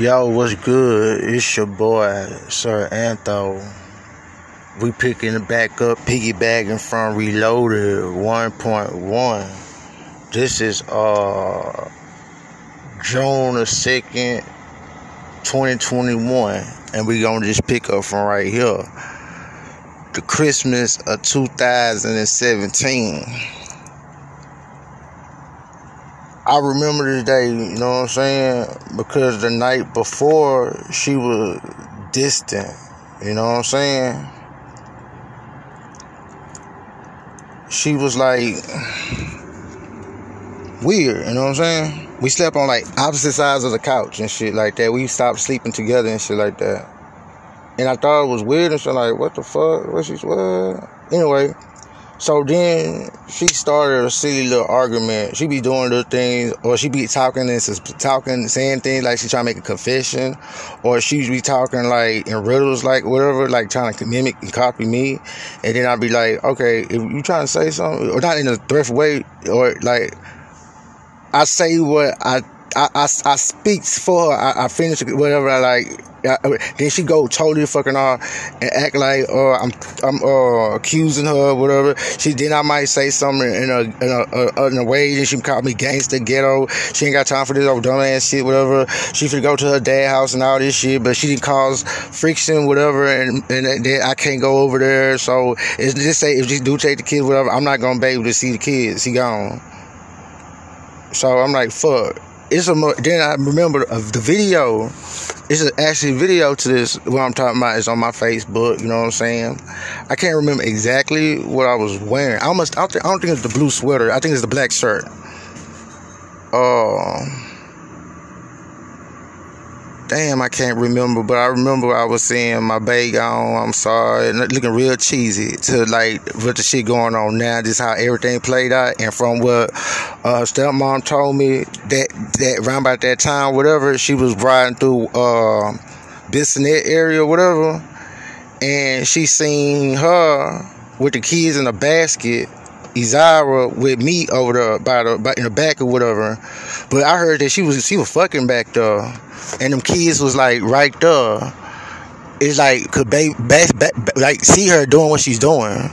Yo, what's good? It's your boy, Sir Antho. We picking it back up, piggybacking from Reloaded 1.1. This is uh June the 2nd, 2021. And we gonna just pick up from right here. The Christmas of 2017. I remember this day, you know what I'm saying? Because the night before she was distant, you know what I'm saying? She was like weird, you know what I'm saying? We slept on like opposite sides of the couch and shit like that. We stopped sleeping together and shit like that. And I thought it was weird and shit like, what the fuck? What she's what? Anyway, so then she started a silly little argument. She be doing little things, or she be talking and talking, saying things like she trying to make a confession, or she be talking like in riddles, like whatever, like trying to mimic and copy me. And then I'd be like, okay, if you trying to say something, or not in a threat way, or like I say what I I, I, I speaks for her. I, I finish whatever I like. I, then she go totally fucking off and act like uh, I'm I'm uh, accusing her or whatever. She then I might say something in a in a, in a way and she call me gangster ghetto. She ain't got time for this old dumb ass shit whatever. She should go to her dad house and all this shit, but she didn't cause friction whatever, and and then I can't go over there. So it's just say if she do take the kids whatever, I'm not gonna be able to see the kids. He gone. So I'm like fuck it's a then I remember the video. It's actually video to this. What I'm talking about is on my Facebook. You know what I'm saying? I can't remember exactly what I was wearing. I almost I don't think, I don't think it's the blue sweater. I think it's the black shirt. Oh. Uh, damn, I can't remember, but I remember I was seeing my bag on. I'm sorry, looking real cheesy to like what the shit going on now. Just how everything played out, and from what uh, stepmom told me that that around about that time, whatever, she was riding through uh, Bissonnet area, whatever, and she seen her with the kids in a basket Izara with me over there by the by in the back or whatever. But I heard that she was she was fucking back there, and them kids was like right there. It's like could back, back, like see her doing what she's doing.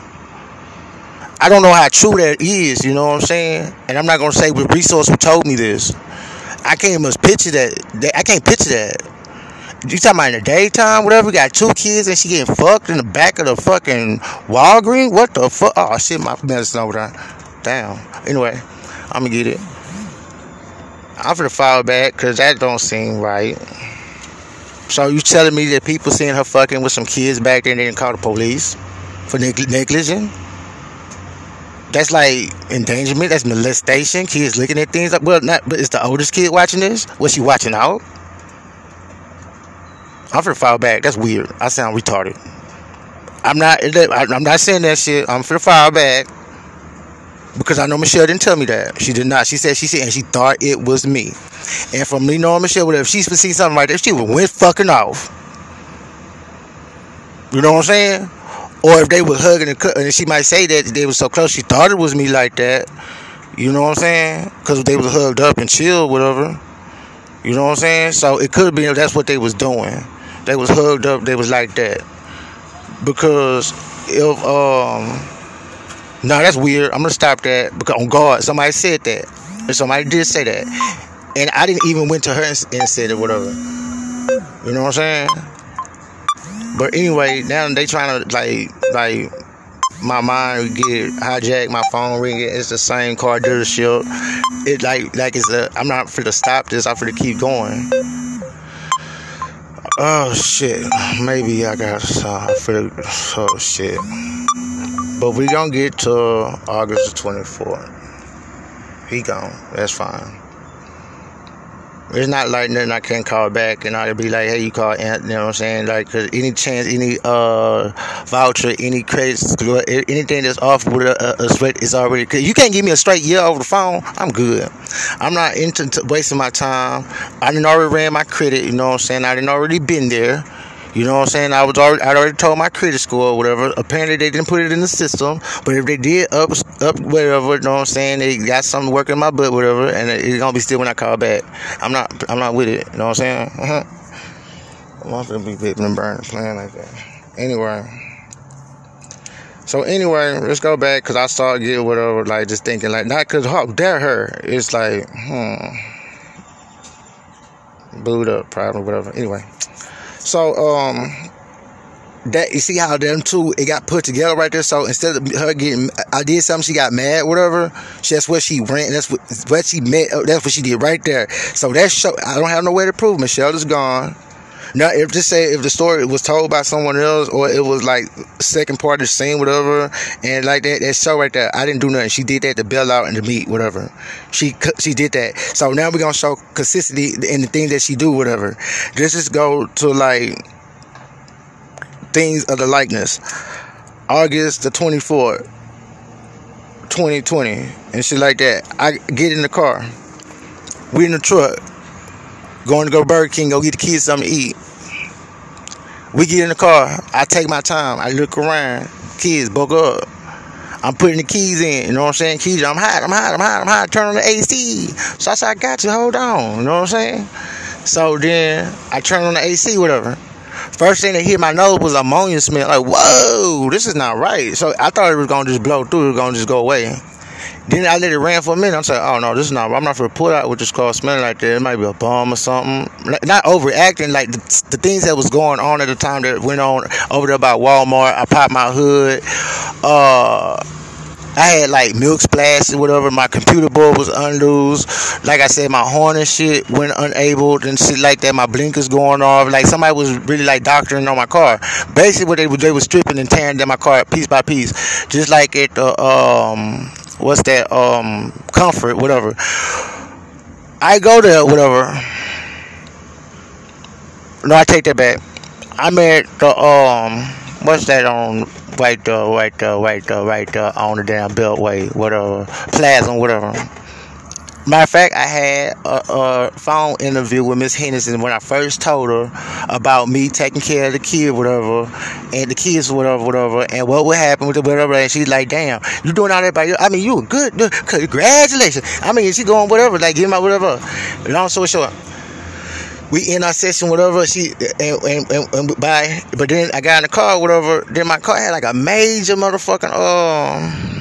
I don't know how true that is, you know what I'm saying? And I'm not gonna say with resource who told me this. I can't even picture that. I can't picture that. You talking about in the daytime, whatever? We got two kids and she getting fucked in the back of the fucking Walgreens? What the fuck? Oh shit, my medicine over there. Damn. Anyway, I'm gonna get it. I'm gonna file back because that don't seem right. So you telling me that people seeing her fucking with some kids back there and they didn't call the police for neg- negligence? That's like endangerment. That's molestation. Kids looking at things. Like, well, not. But it's the oldest kid watching this. Was she watching out? I'm finna file back. That's weird. I sound retarded. I'm not. I'm not saying that shit. I'm finna file back because I know Michelle didn't tell me that. She did not. She said she said and she thought it was me. And from me knowing Michelle, whatever, if she see something like that, she would went fucking off. You know what I'm saying? Or if they were hugging and, and she might say that they were so close, she thought it was me like that. You know what I'm saying? Because they was hugged up and chill, whatever. You know what I'm saying? So it could be that's what they was doing. They was hugged up. They was like that. Because if um, no, that's weird. I'm gonna stop that because on guard, somebody said that, and somebody did say that, and I didn't even went to her and, and said it, whatever. You know what I'm saying? But anyway, now they trying to like like my mind get hijacked, my phone ring. It's the same car dealership. It like like it's a. I'm not for to stop this. I'm for to keep going. Oh shit. Maybe I got uh, for oh shit. But we gonna get to August the 24th. He gone. That's fine. It's not like nothing I can't call back and I'll be like, hey, you call you know what I'm saying? Like, cause any chance, any uh voucher, any credit, anything that's off with a, a straight is already, cause you can't give me a straight year over the phone, I'm good. I'm not into wasting my time. I didn't already ran my credit, you know what I'm saying? I didn't already been there. You know what I'm saying? I was already I already told my credit score or whatever. Apparently they didn't put it in the system, but if they did up up whatever, you know what I'm saying? They got something working in my butt, whatever, and it's gonna be still when I call back. I'm not I'm not with it. You know what I'm saying? I'm not gonna be bitten and burned playing like that. Anyway. So anyway, let's go back because I started getting whatever, like just thinking like not because how dare her. It's like, hmm, booed up, probably whatever. Anyway, so um, that you see how them two it got put together right there. So instead of her getting, I did something, she got mad, whatever. That's what she ran. That's what what she met. That's what she did right there. So that show, I don't have no way to prove Michelle is gone. Now, if just say if the story was told by someone else or it was like second part of the scene, whatever, and like that, that show right there, I didn't do nothing. She did that to bail out and to meet, whatever. She she did that. So now we're gonna show consistency in the things that she do, whatever. This just go to like things of the likeness. August the 24th, 2020, and shit like that. I get in the car. We in the truck. Going to go Burger King, go get the kids something to eat. We get in the car. I take my time. I look around. Kids, buckle up. I'm putting the keys in. You know what I'm saying? Keys, I'm hot, I'm hot, I'm hot, I'm hot. Turn on the AC. So I said, I got you. Hold on. You know what I'm saying? So then I turn on the AC, whatever. First thing that hit my nose was ammonia smell. Like, whoa, this is not right. So I thought it was gonna just blow through. It was gonna just go away. Then I let it ran for a minute. I'm saying, oh no, this is not. I'm not gonna pull out what this car smelling like that. It might be a bomb or something. Not overacting. Like the, the things that was going on at the time that went on over there by Walmart. I popped my hood. Uh I had like milk splashes, whatever. My computer board was unloose. Like I said, my horn and shit went unable and shit like that. My blinkers going off. Like somebody was really like doctoring on my car. Basically, what they were they were stripping and tearing down my car piece by piece, just like at the um what's that um comfort whatever. I go to whatever. No, I take that back. I'm at the um what's that on right there, right there, right there, right there on the damn beltway, whatever, plasma whatever. Matter of fact, I had a, a phone interview with Miss Henderson when I first told her about me taking care of the kid, whatever, and the kids, whatever, whatever, and what would happen with the whatever. And she's like, "Damn, you doing all that by you? I mean, you good? Congratulations! I mean, she going whatever, like give my whatever." Long story short, we in our session, whatever. She and, and, and, and by, but then I got in the car, whatever. Then my car had like a major motherfucking um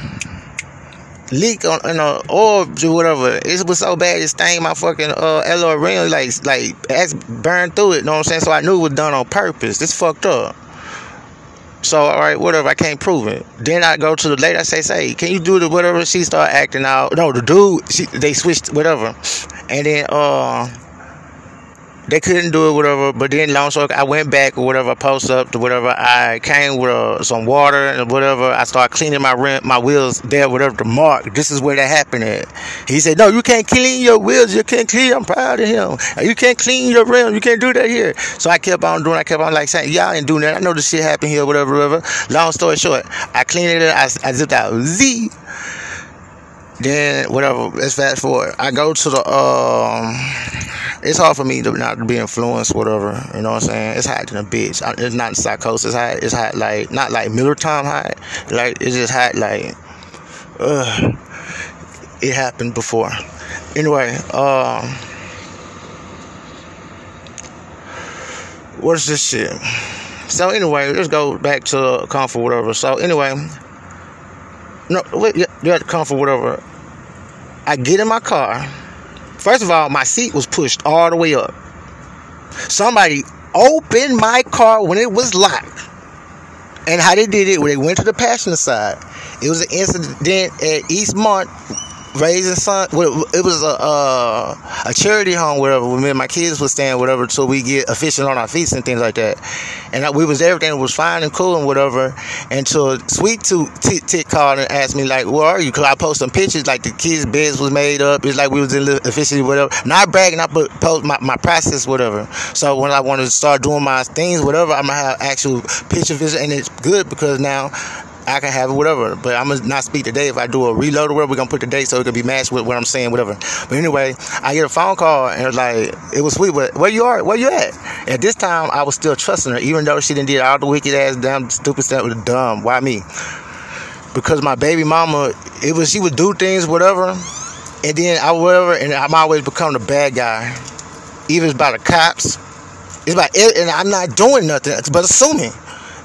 leak on you know oil or whatever. It was so bad it stained my fucking uh alloy rim like like as burned through it. You know what I'm saying? So I knew it was done on purpose. This fucked up. So all right, whatever. I can't prove it. Then I go to the lady. I say, "Say, can you do the whatever?" She start acting out. No, the dude. She, they switched whatever, and then uh they couldn't do it, whatever. But then, long story, I went back or whatever, post up to whatever. I came with uh, some water and whatever. I started cleaning my rim, my wheels there, whatever. The mark. This is where that happened at. He said, "No, you can't clean your wheels. You can't clean." I'm proud of him. You can't clean your rim. You can't do that here. So I kept on doing. I kept on like saying, "Y'all ain't doing that. I know this shit happened here, whatever, whatever." Long story short, I cleaned it. I, I zipped out Z. Then whatever. Let's fast forward. I go to the um it's hard for me to not be influenced, whatever. You know what I'm saying? It's hot than a bitch. It's not psychosis It's hot. It's hot like not like Miller time hot. Like it's just hot like, it happened before. Anyway, um, what's this shit? So anyway, let's go back to comfort, whatever. So anyway, no, wait, you have to come for whatever. I get in my car. First of all, my seat was pushed all the way up. Somebody opened my car when it was locked. And how they did it, when they went to the passenger side, it was an incident at Eastmont raising son. It was a uh, a charity home, whatever. When me and my kids was staying, whatever, until we get efficient on our feet and things like that. And we was everything was fine and cool and whatever. Until Sweet Tooth Tick Tick called and asked me like, "Where are you?" Because I post some pictures like the kids' beds was made up. It's like we was in the efficiency, whatever. Not bragging, I put post my, my process, whatever. So when I wanted to start doing my things, whatever, I'm gonna have actual picture visit, and it's good because now I can have it, whatever. But I'm gonna not speak today. If I do a reload or whatever, we're gonna put the date so it can be matched with what I'm saying, whatever. But anyway, I get a phone call and it was like, it was sweet, but where you are? Where you at? At this time, I was still trusting her, even though she didn't did all the wicked ass, damn, stupid stuff with dumb. Why me? Because my baby mama, it was she would do things, whatever, and then I whatever, and I'm always become the bad guy. Even by the cops, It's about it, and I'm not doing nothing but assuming.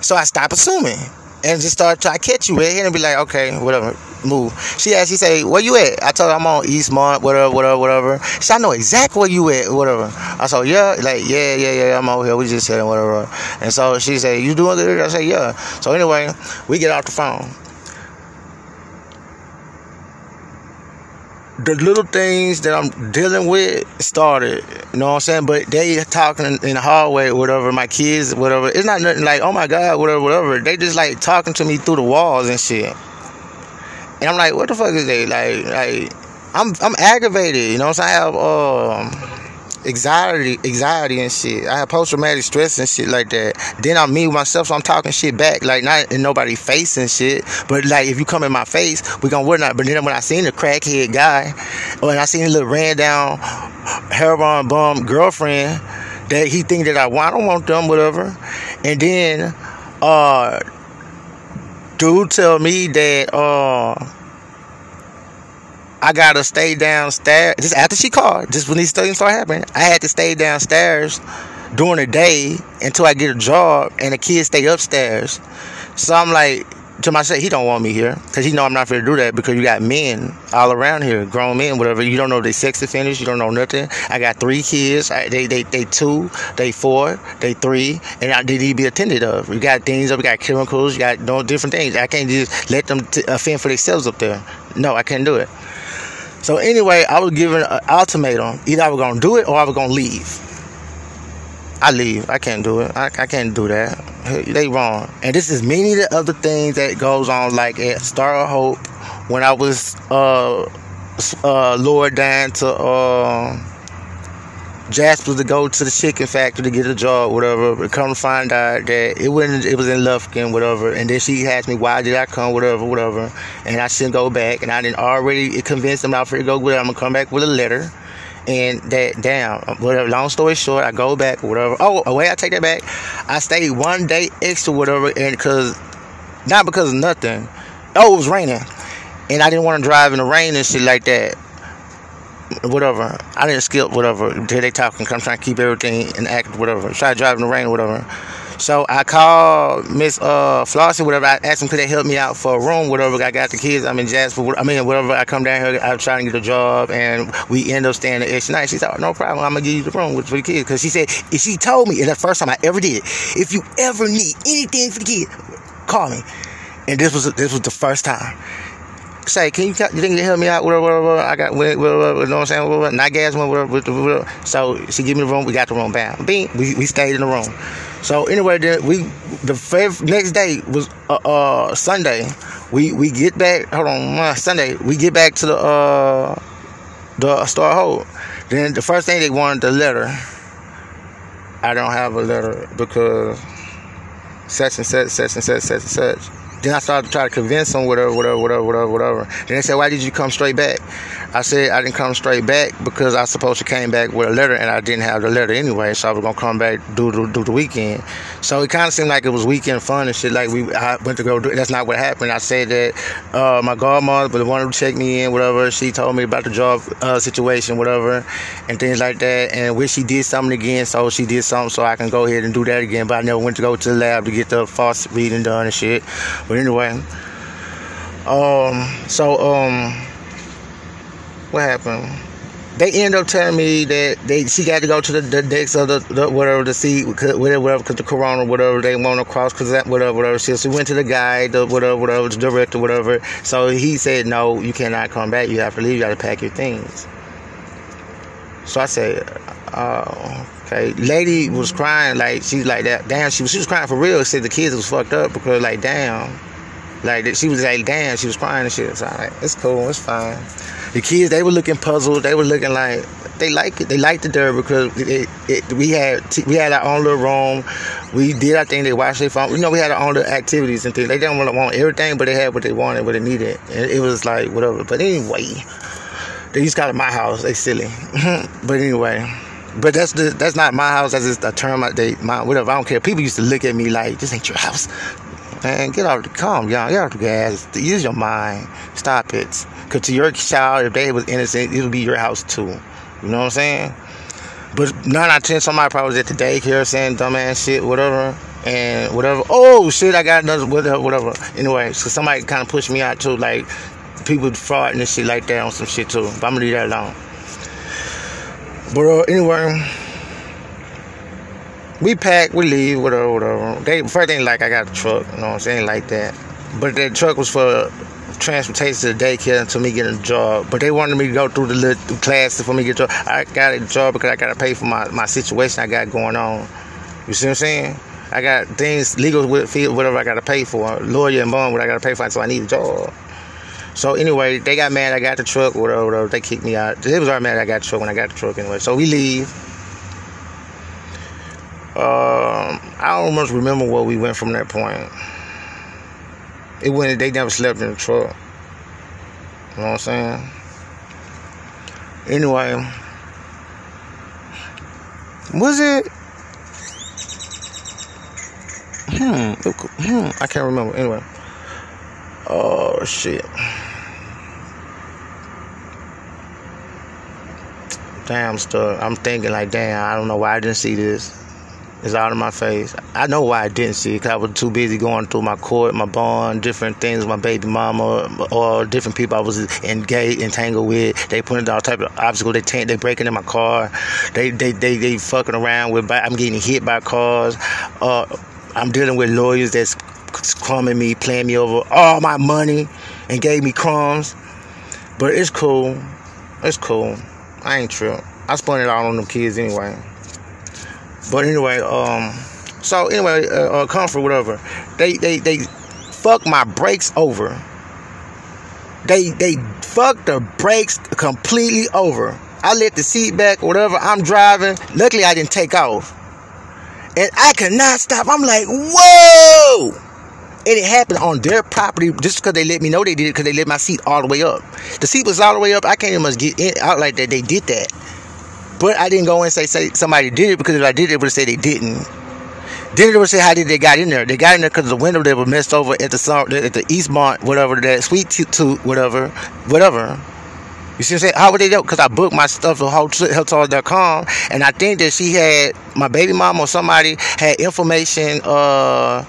So I stop assuming and just start trying to catch you right here and be like, okay, whatever, move. She asked, she say, where you at? I told her I'm on Eastmont, whatever, whatever, whatever. She said, I know exactly where you at, whatever. I said, yeah, like, yeah, yeah, yeah, I'm over here. We just chilling, whatever. And so she said, you doing good? I said, yeah. So anyway, we get off the phone. The little things that I'm dealing with started. You know what I'm saying? But they talking in the hallway, whatever. My kids, whatever. It's not nothing like, oh my god, whatever, whatever. They just like talking to me through the walls and shit. And I'm like, what the fuck is they like? Like, I'm I'm aggravated. You know what I'm saying? I have um anxiety, anxiety and shit. I have post traumatic stress and shit like that. Then I'm me myself, so I'm talking shit back, like not in nobody face and shit. But like if you come in my face, we gonna work not. But then when I seen the crackhead guy, when I seen a little ran down heroin bum girlfriend, that he think that I want, I don't want them, whatever. And then, uh, dude tell me that, uh I gotta stay downstairs. Just after she called, just when these things start happening, I had to stay downstairs during the day until I get a job, and the kids stay upstairs. So I'm like to myself, he don't want me here because he know I'm not going to do that because you got men all around here, grown men, whatever. You don't know they sex offenders, you don't know nothing. I got three kids. I, they they they two, they four, they three, and I, they need to be attended of. We got things up, we got chemicals, you got no different things. I can't just let them t- offend for themselves up there. No, I can't do it. So anyway, I was given an ultimatum: either I was gonna do it or I was gonna leave. I leave. I can't do it. I, I can't do that. They wrong. And this is many of the other things that goes on, like at Star of Hope, when I was uh uh lowered down to uh Jasper to go to the chicken factory to get a job, whatever. But come to find out that it wasn't, it was in Lufkin, whatever. And then she asked me, why did I come, whatever, whatever. And I shouldn't go back. And I didn't already convince them I'm free to go with it. I'm to come back with a letter. And that, damn, whatever, long story short, I go back, whatever. Oh, away, I take that back. I stayed one day extra, whatever. And because, not because of nothing. Oh, it was raining. And I didn't want to drive in the rain and shit like that whatever. I didn't skip whatever until they talking. I'm trying to keep everything in act, whatever. Try driving the rain, whatever. So I called Miss uh, Flossie, whatever. I asked them could they help me out for a room, whatever. I got the kids. I'm in Jasper. I mean, whatever. I come down here. I'm trying to get a job, and we end up staying the night. She said, oh, "No problem. I'm gonna give you the room for the kids." Because she said, she told me, and the first time I ever did, if you ever need anything for the kids, call me. And this was this was the first time say, can you, you think you can help me out? Whatever, whatever. I got, whatever, whatever, you know what I'm saying? Not gas, whatever, whatever. So she give me the room. We got the room. Bam, bing. We, we stayed in the room. So anyway, then we the fifth, next day was uh, uh, Sunday. We we get back. Hold on, uh, Sunday. We get back to the uh the Star Hope. Then the first thing they wanted the letter. I don't have a letter because such and such, such and such, such and such. Then I started to try to convince them, whatever, whatever, whatever, whatever, whatever. Then they said, why did you come straight back? I said, I didn't come straight back because I supposed to came back with a letter and I didn't have the letter anyway. So I was going to come back do, do, do the weekend. So it kind of seemed like it was weekend fun and shit. Like we I went to go do That's not what happened. I said that uh, my godmother, the one who checked me in, whatever, she told me about the job uh, situation, whatever, and things like that. And wish she did something again. So she did something so I can go ahead and do that again. But I never went to go to the lab to get the false reading done and shit. But anyway, um, so um, what happened? They end up telling me that they she got to go to the, the decks of the, the whatever to see whatever whatever because the corona whatever they want to cross because that whatever whatever. So she went to the guy the whatever whatever the director whatever. So he said no, you cannot come back. You have to leave. You got to pack your things. So I said, oh, okay. Lady was crying like she's like that. Damn, she was she was crying for real. Said the kids was fucked up because like damn. Like she was like, damn, she was crying and shit. So I'm like, it's cool, it's fine. The kids, they were looking puzzled. They were looking like they like it. They liked the there because it, it, we had we had our own little room. We did our thing. They watched their phone. You know, we had our own little activities and things. They didn't want want everything, but they had what they wanted, what they needed. And it was like whatever. But anyway, they just got to my house. They silly. but anyway. But that's the, that's not my house. That's just a term. They my whatever. I don't care. People used to look at me like, "This ain't your house." Man, get out the calm, y'all. Get out the gas. Use your mind. Stop it. Cause to your child, if they was innocent, it would be your house too. You know what I'm saying? But nine out of ten, somebody probably was at the daycare saying dumbass shit, whatever, and whatever. Oh shit, I got another whatever, whatever. Anyway, so somebody kind of pushed me out too, like people fraud and shit like that on some shit too. But I'm gonna leave that alone. But uh, anyway, we pack, we leave, whatever, whatever. They first thing like I got a truck, you know what I'm saying, like that. But that truck was for transportation to the daycare until me getting a job. But they wanted me to go through the little classes for me to get a job. I got a job because I got to pay for my, my situation I got going on. You see what I'm saying? I got things legal with whatever I got to pay for, lawyer and bond what I got to pay for, so I need a job. So anyway, they got mad. I got the truck, whatever, whatever. They kicked me out. It was already mad. I got the truck when I got the truck anyway. So we leave. Um, I almost remember where we went from that point. It went. They never slept in the truck. You know what I'm saying? Anyway, was it? Hmm, hmm. I can't remember. Anyway. Oh shit. Damn stuff. I'm thinking like, damn, I don't know why I didn't see this. It's out of my face. I know why I didn't see it because I was too busy going through my court, my bond, different things, my baby mama, or different people I was engaged, entangled with. They putting all type of obstacles. They t- they breaking in my car. They they they they fucking around with. I'm getting hit by cars. Uh, I'm dealing with lawyers that's crumbing me, playing me over all my money, and gave me crumbs. But it's cool. It's cool. I ain't true. I spun it all on them kids anyway. But anyway, um, so anyway, uh, uh, comfort, whatever. They they they fuck my brakes over. They they fuck the brakes completely over. I let the seat back, whatever. I'm driving. Luckily, I didn't take off, and I could not stop. I'm like, whoa! And it happened on their property just because they let me know they did it because they let my seat all the way up. The seat was all the way up. I can't even get in, out like that. They did that. But I didn't go and say, say somebody did it because if I did it, would say they didn't. Then they would say how did they got in there? They got in there because the window they were messed over at the at the Eastmont, whatever that sweet tooth, whatever, whatever. You see what I'm saying? How would they know? Because I booked my stuff at hotel.com and I think that she had my baby mom or somebody had information uh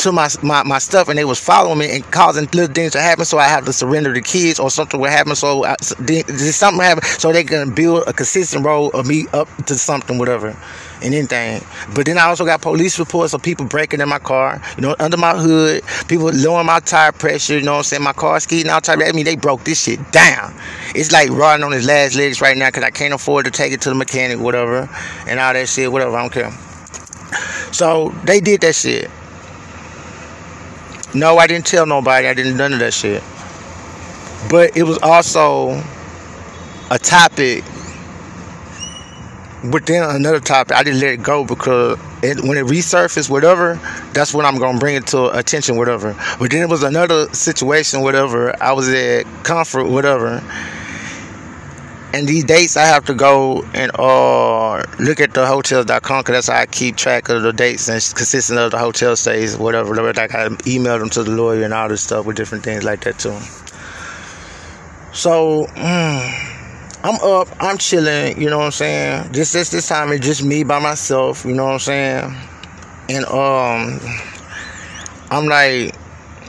to my, my, my stuff and they was following me and causing little things to happen. So I have to surrender the kids or something would happen. So I, something happen so they can build a consistent road of me up to something whatever and anything. But then I also got police reports of people breaking in my car you know under my hood people lowering my tire pressure you know what I'm saying? My car skiing out type I mean they broke this shit down. It's like riding on his last legs right now because I can't afford to take it to the mechanic whatever and all that shit whatever I don't care. So they did that shit no, I didn't tell nobody. I didn't none of that shit. But it was also a topic but then another topic. I didn't let it go because it, when it resurfaced, whatever, that's when I'm gonna bring it to attention, whatever. But then it was another situation, whatever. I was at comfort, whatever and these dates I have to go and uh, look at the hotels.com because that's how I keep track of the dates and consistent of the hotel stays, whatever. Like I email them to the lawyer and all this stuff with different things like that too. So mm, I'm up, I'm chilling. You know what I'm saying? This this this time it's just me by myself. You know what I'm saying? And um, I'm like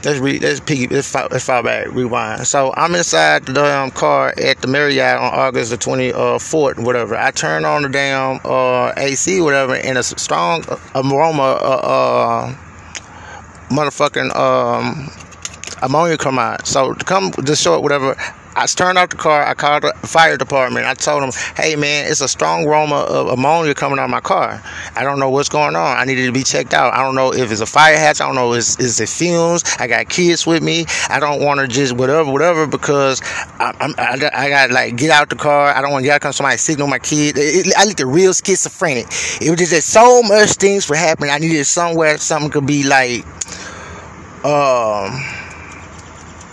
Let's read. Let's piggy. Let's fall, let's fall back. Rewind. So I'm inside the damn car at the Marriott on August the 24th, whatever. I turn on the damn uh, AC, whatever, and a strong aroma, uh, uh, motherfucking um, ammonia come out. So come to short, whatever. I turned off the car. I called the fire department. I told them, "Hey, man, it's a strong aroma of ammonia coming out of my car. I don't know what's going on. I needed to be checked out. I don't know if it's a fire hatch. I don't know is is it fumes. I got kids with me. I don't want to just whatever, whatever, because I, I, I got like get out the car. I don't want to get out because somebody signal my kid. It, it, I looked real schizophrenic. It was just so much things were happening. I needed somewhere something could be like, um."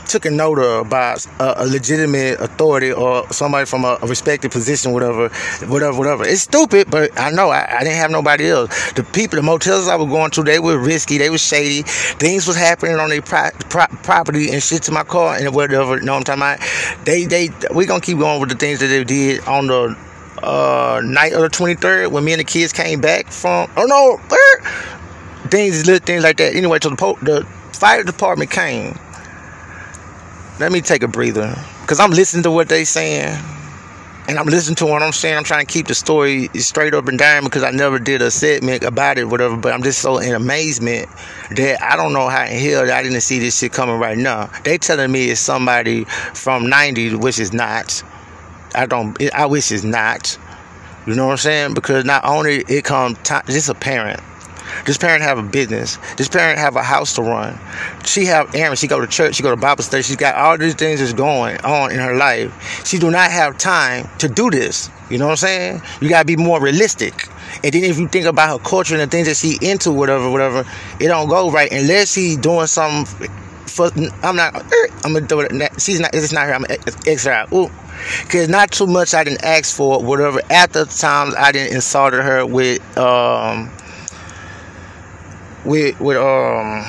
Took a note of by a, a, legitimate authority or somebody from a, a, respected position, whatever, whatever, whatever. It's stupid, but I know I, I, didn't have nobody else. The people, the motels I was going to, they were risky, they were shady. Things was happening on their pri- pri- property and shit to my car and whatever. You know what I'm talking about? They, they, we gonna keep going with the things that they did on the uh, night of the 23rd when me and the kids came back from. Oh no, things, little things like that. Anyway, so the, po- the fire department came. Let me take a breather, cause I'm listening to what they saying and I'm listening to what I'm saying. I'm trying to keep the story straight up and down because I never did a segment about it, whatever. But I'm just so in amazement that I don't know how in hell I didn't see this shit coming right now. They telling me it's somebody from '90, which is not. I don't. I wish it's not. You know what I'm saying? Because not only it comes, just a parent this parent have a business. This parent have a house to run. She have errands. She go to church. She go to Bible study. She's got all these things that's going on in her life. She do not have time to do this. You know what I'm saying? You gotta be more realistic. And then if you think about her culture and the things that she into, whatever, whatever, it don't go right unless she's doing something. For, I'm not. I'm gonna do it. She's not. It's not her. I'm extra. Ooh. Cause not too much I didn't ask for, whatever. After times I didn't insulted her with um with with um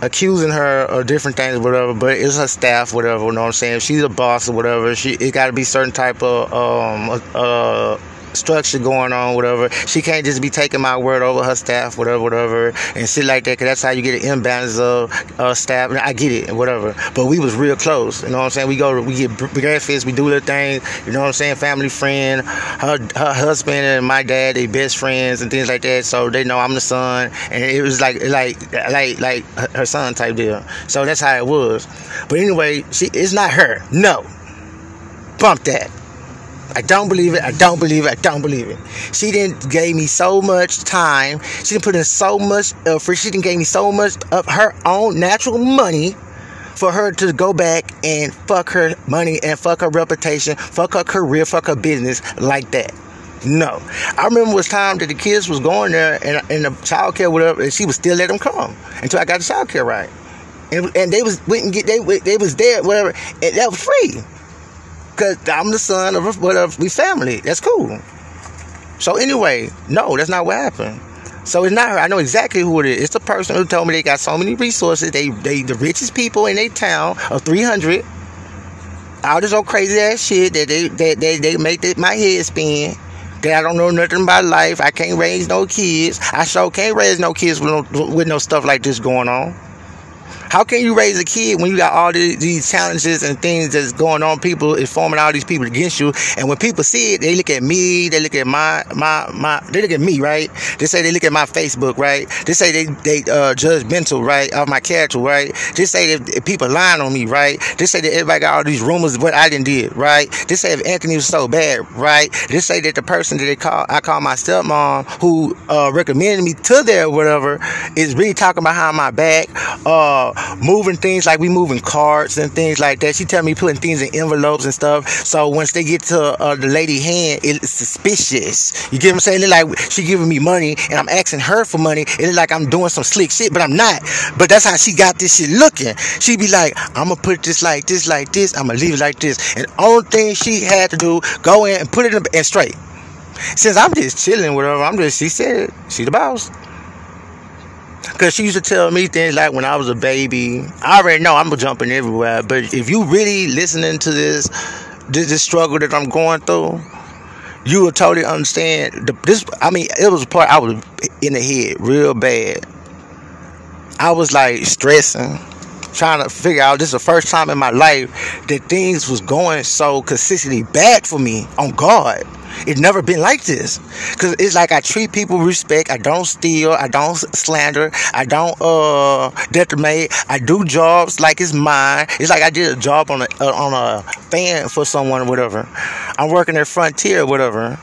accusing her of different things, whatever. But it's her staff, whatever. You know what I'm saying? If she's a boss or whatever, she it got to be certain type of um uh structure going on, whatever. She can't just be taking my word over her staff, whatever, whatever, and shit like that. Cause that's how you get an imbalance of uh, staff. I get it, whatever. But we was real close. You know what I'm saying? We go, we get breakfast, we do little things. You know what I'm saying? Family friend, her her husband and my dad, they best friends and things like that. So they know I'm the son, and it was like like like like her son type deal. So that's how it was. But anyway, she it's not her. No, bump that. I don't believe it. I don't believe it. I don't believe it. She didn't gave me so much time. She didn't put in so much effort. She didn't gave me so much of her own natural money for her to go back and fuck her money and fuck her reputation, fuck her career, fuck her business like that. No. I remember it was time that the kids was going there and, and the child care whatever, and she would still let them come until I got the child care right. And, and they was wouldn't get they they was there whatever and that was free. Cause I'm the son of whatever uh, we family. That's cool. So anyway, no, that's not what happened. So it's not her. I know exactly who it is. It's the person who told me they got so many resources. They they the richest people in their town of 300. All this old crazy ass shit that they that they, they make the, my head spin. That I don't know nothing about life. I can't raise no kids. I sure can't raise no kids with no, with no stuff like this going on. How can you raise a kid when you got all these, these challenges and things that's going on? People is forming all these people against you, and when people see it, they look at me, they look at my my my, they look at me, right? They say they look at my Facebook, right? They say they they uh, judgmental, right, of my character, right? They say that people lying on me, right? They say that everybody got all these rumors of what I didn't did, right? They say if Anthony was so bad, right? They say that the person that they call I call my stepmom who uh, recommended me to there, whatever, is really talking behind my back. Uh, moving things like we moving cards and things like that. She tell me putting things in envelopes and stuff. So once they get to uh, the lady hand, it's suspicious. You get what I'm saying? It's like she giving me money and I'm asking her for money. It's like I'm doing some slick shit, but I'm not. But that's how she got this shit looking. She be like, I'm gonna put this like this, like this. I'm gonna leave it like this. And only thing she had to do, go in and put it in, in straight. Since I'm just chilling with her, I'm just, she said, she the boss. Cause she used to tell me things like when I was a baby. I already know I'm jumping everywhere, but if you really listening to this, this, this struggle that I'm going through, you will totally understand. The, this, I mean, it was a part I was in the head real bad. I was like stressing, trying to figure out. This is the first time in my life that things was going so consistently bad for me. On God. It's never been like this. Cause it's like I treat people respect. I don't steal. I don't slander. I don't uh detonate. I do jobs like it's mine. It's like I did a job on a uh, on a fan for someone, or whatever. I'm working at Frontier, or whatever.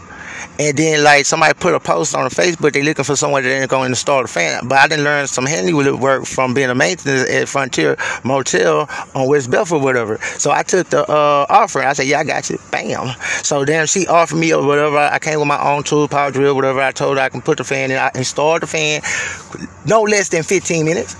And then like somebody put a post on Facebook, they looking for someone that ain't going to install the fan. But I didn't learn some handy work from being a maintenance at Frontier Motel on West Bedford, whatever. So I took the uh, offer. I said, yeah, I got you. Bam. So then she offered me or whatever. I came with my own tool, power drill, whatever. I told her I can put the fan in. I installed the fan no less than 15 minutes.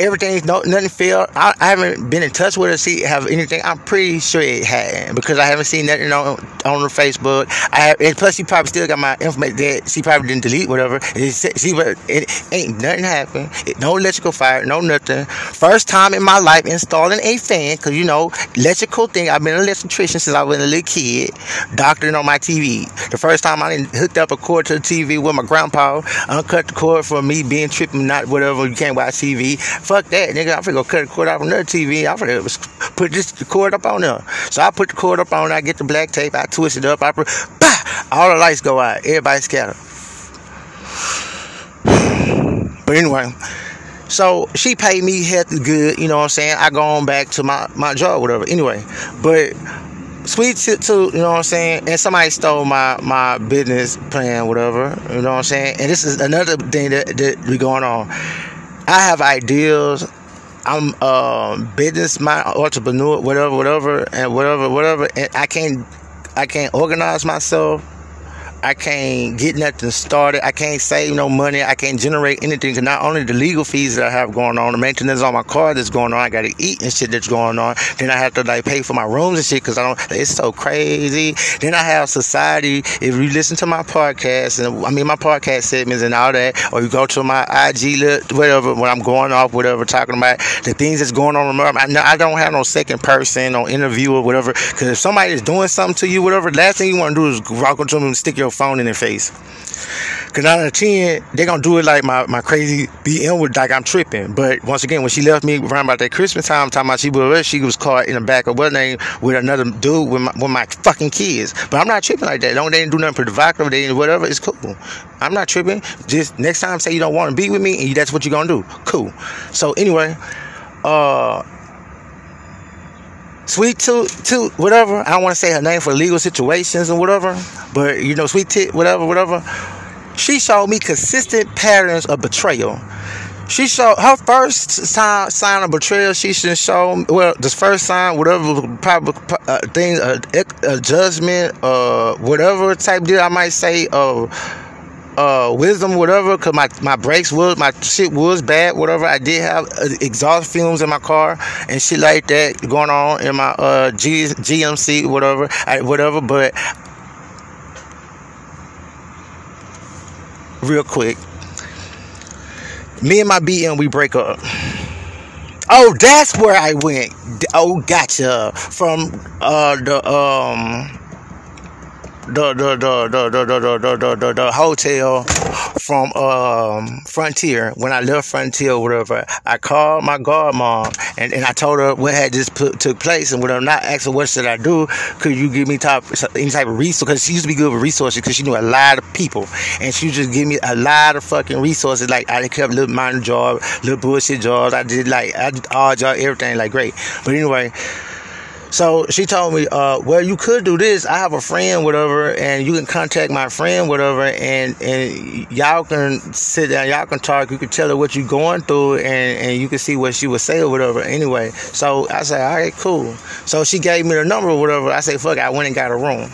Everything's no, nothing failed. I, I haven't been in touch with her, see have anything. I'm pretty sure it had because I haven't seen nothing on on her Facebook. I have, plus she probably still got my information that she probably didn't delete whatever. She it ain't nothing happened. It, no electrical fire, no nothing. First time in my life installing a fan, cause you know electrical thing. I've been an electrician since I was a little kid. Doctoring on my TV. The first time I hooked up a cord to the TV with my grandpa, uncut the cord for me being tripping, not whatever. You can't watch TV. Fuck that, nigga. I'm finna go cut the cord off another TV. I'm finna put this cord up on there. So I put the cord up on. I get the black tape. I twist it up. I put, bah! All the lights go out. Everybody scatter. But anyway, so she paid me healthy good, you know what I'm saying? I go on back to my, my job, whatever. Anyway, but sweet shit too, you know what I'm saying? And somebody stole my my business plan, whatever, you know what I'm saying? And this is another thing that, that be going on. I have ideas. I'm um business my entrepreneur, whatever, whatever, and whatever, whatever. And I can't I can't organize myself I can't get nothing started. I can't save no money. I can't generate anything. Cause not only the legal fees that I have going on, the maintenance on my car that's going on, I gotta eat and shit that's going on. Then I have to like pay for my rooms and shit because I don't. It's so crazy. Then I have society. If you listen to my podcast and I mean my podcast segments and all that, or you go to my IG look, whatever when I'm going off whatever talking about the things that's going on. Remember, I, don't have no second person, or interview or whatever. Because if somebody is doing something to you, whatever, last thing you want to do is walk up to them and stick your phone in their face. Cause out of ten, they gonna do it like my, my crazy BM with like I'm tripping. But once again, when she left me around about that Christmas time, talking about she was she was caught in the back of what name with another dude with my, with my fucking kids. But I'm not tripping like that. Don't they didn't do nothing provocative, they didn't whatever. It's cool. I'm not tripping. Just next time, say you don't want to be with me, and that's what you're gonna do. Cool. So anyway, uh Sweet Tooth, Tooth, whatever. I don't want to say her name for legal situations and whatever, but you know, Sweet Tit, whatever, whatever. She showed me consistent patterns of betrayal. She showed her first sign, sign of betrayal. She should show well, the first sign, whatever probably uh, thing, a, a judgment, uh, whatever type deal I might say of. Uh, wisdom, whatever, cause my, my brakes was, my shit was bad, whatever. I did have uh, exhaust fumes in my car and shit like that going on in my, uh, G, GMC, whatever, I, whatever, but real quick, me and my BM, we break up. Oh, that's where I went. Oh, gotcha. From, uh, the, um, the the the the the the the, the, the, the hotel from um, Frontier. When I left Frontier, or whatever, I called my godmom and, and I told her what had just put, took place and whatever. Not asking what should I do. Could you give me type any type of resource? Because she used to be good with resources because she knew a lot of people and she just give me a lot of fucking resources. Like I kept little minor job, little bullshit jobs. I did like I did all job, everything like great. But anyway. So she told me, uh, well, you could do this. I have a friend, whatever, and you can contact my friend, whatever, and, and y'all can sit down, y'all can talk. You can tell her what you're going through, and, and you can see what she would say or whatever. Anyway, so I said, all right, cool. So she gave me the number or whatever. I said, fuck, I went and got a room.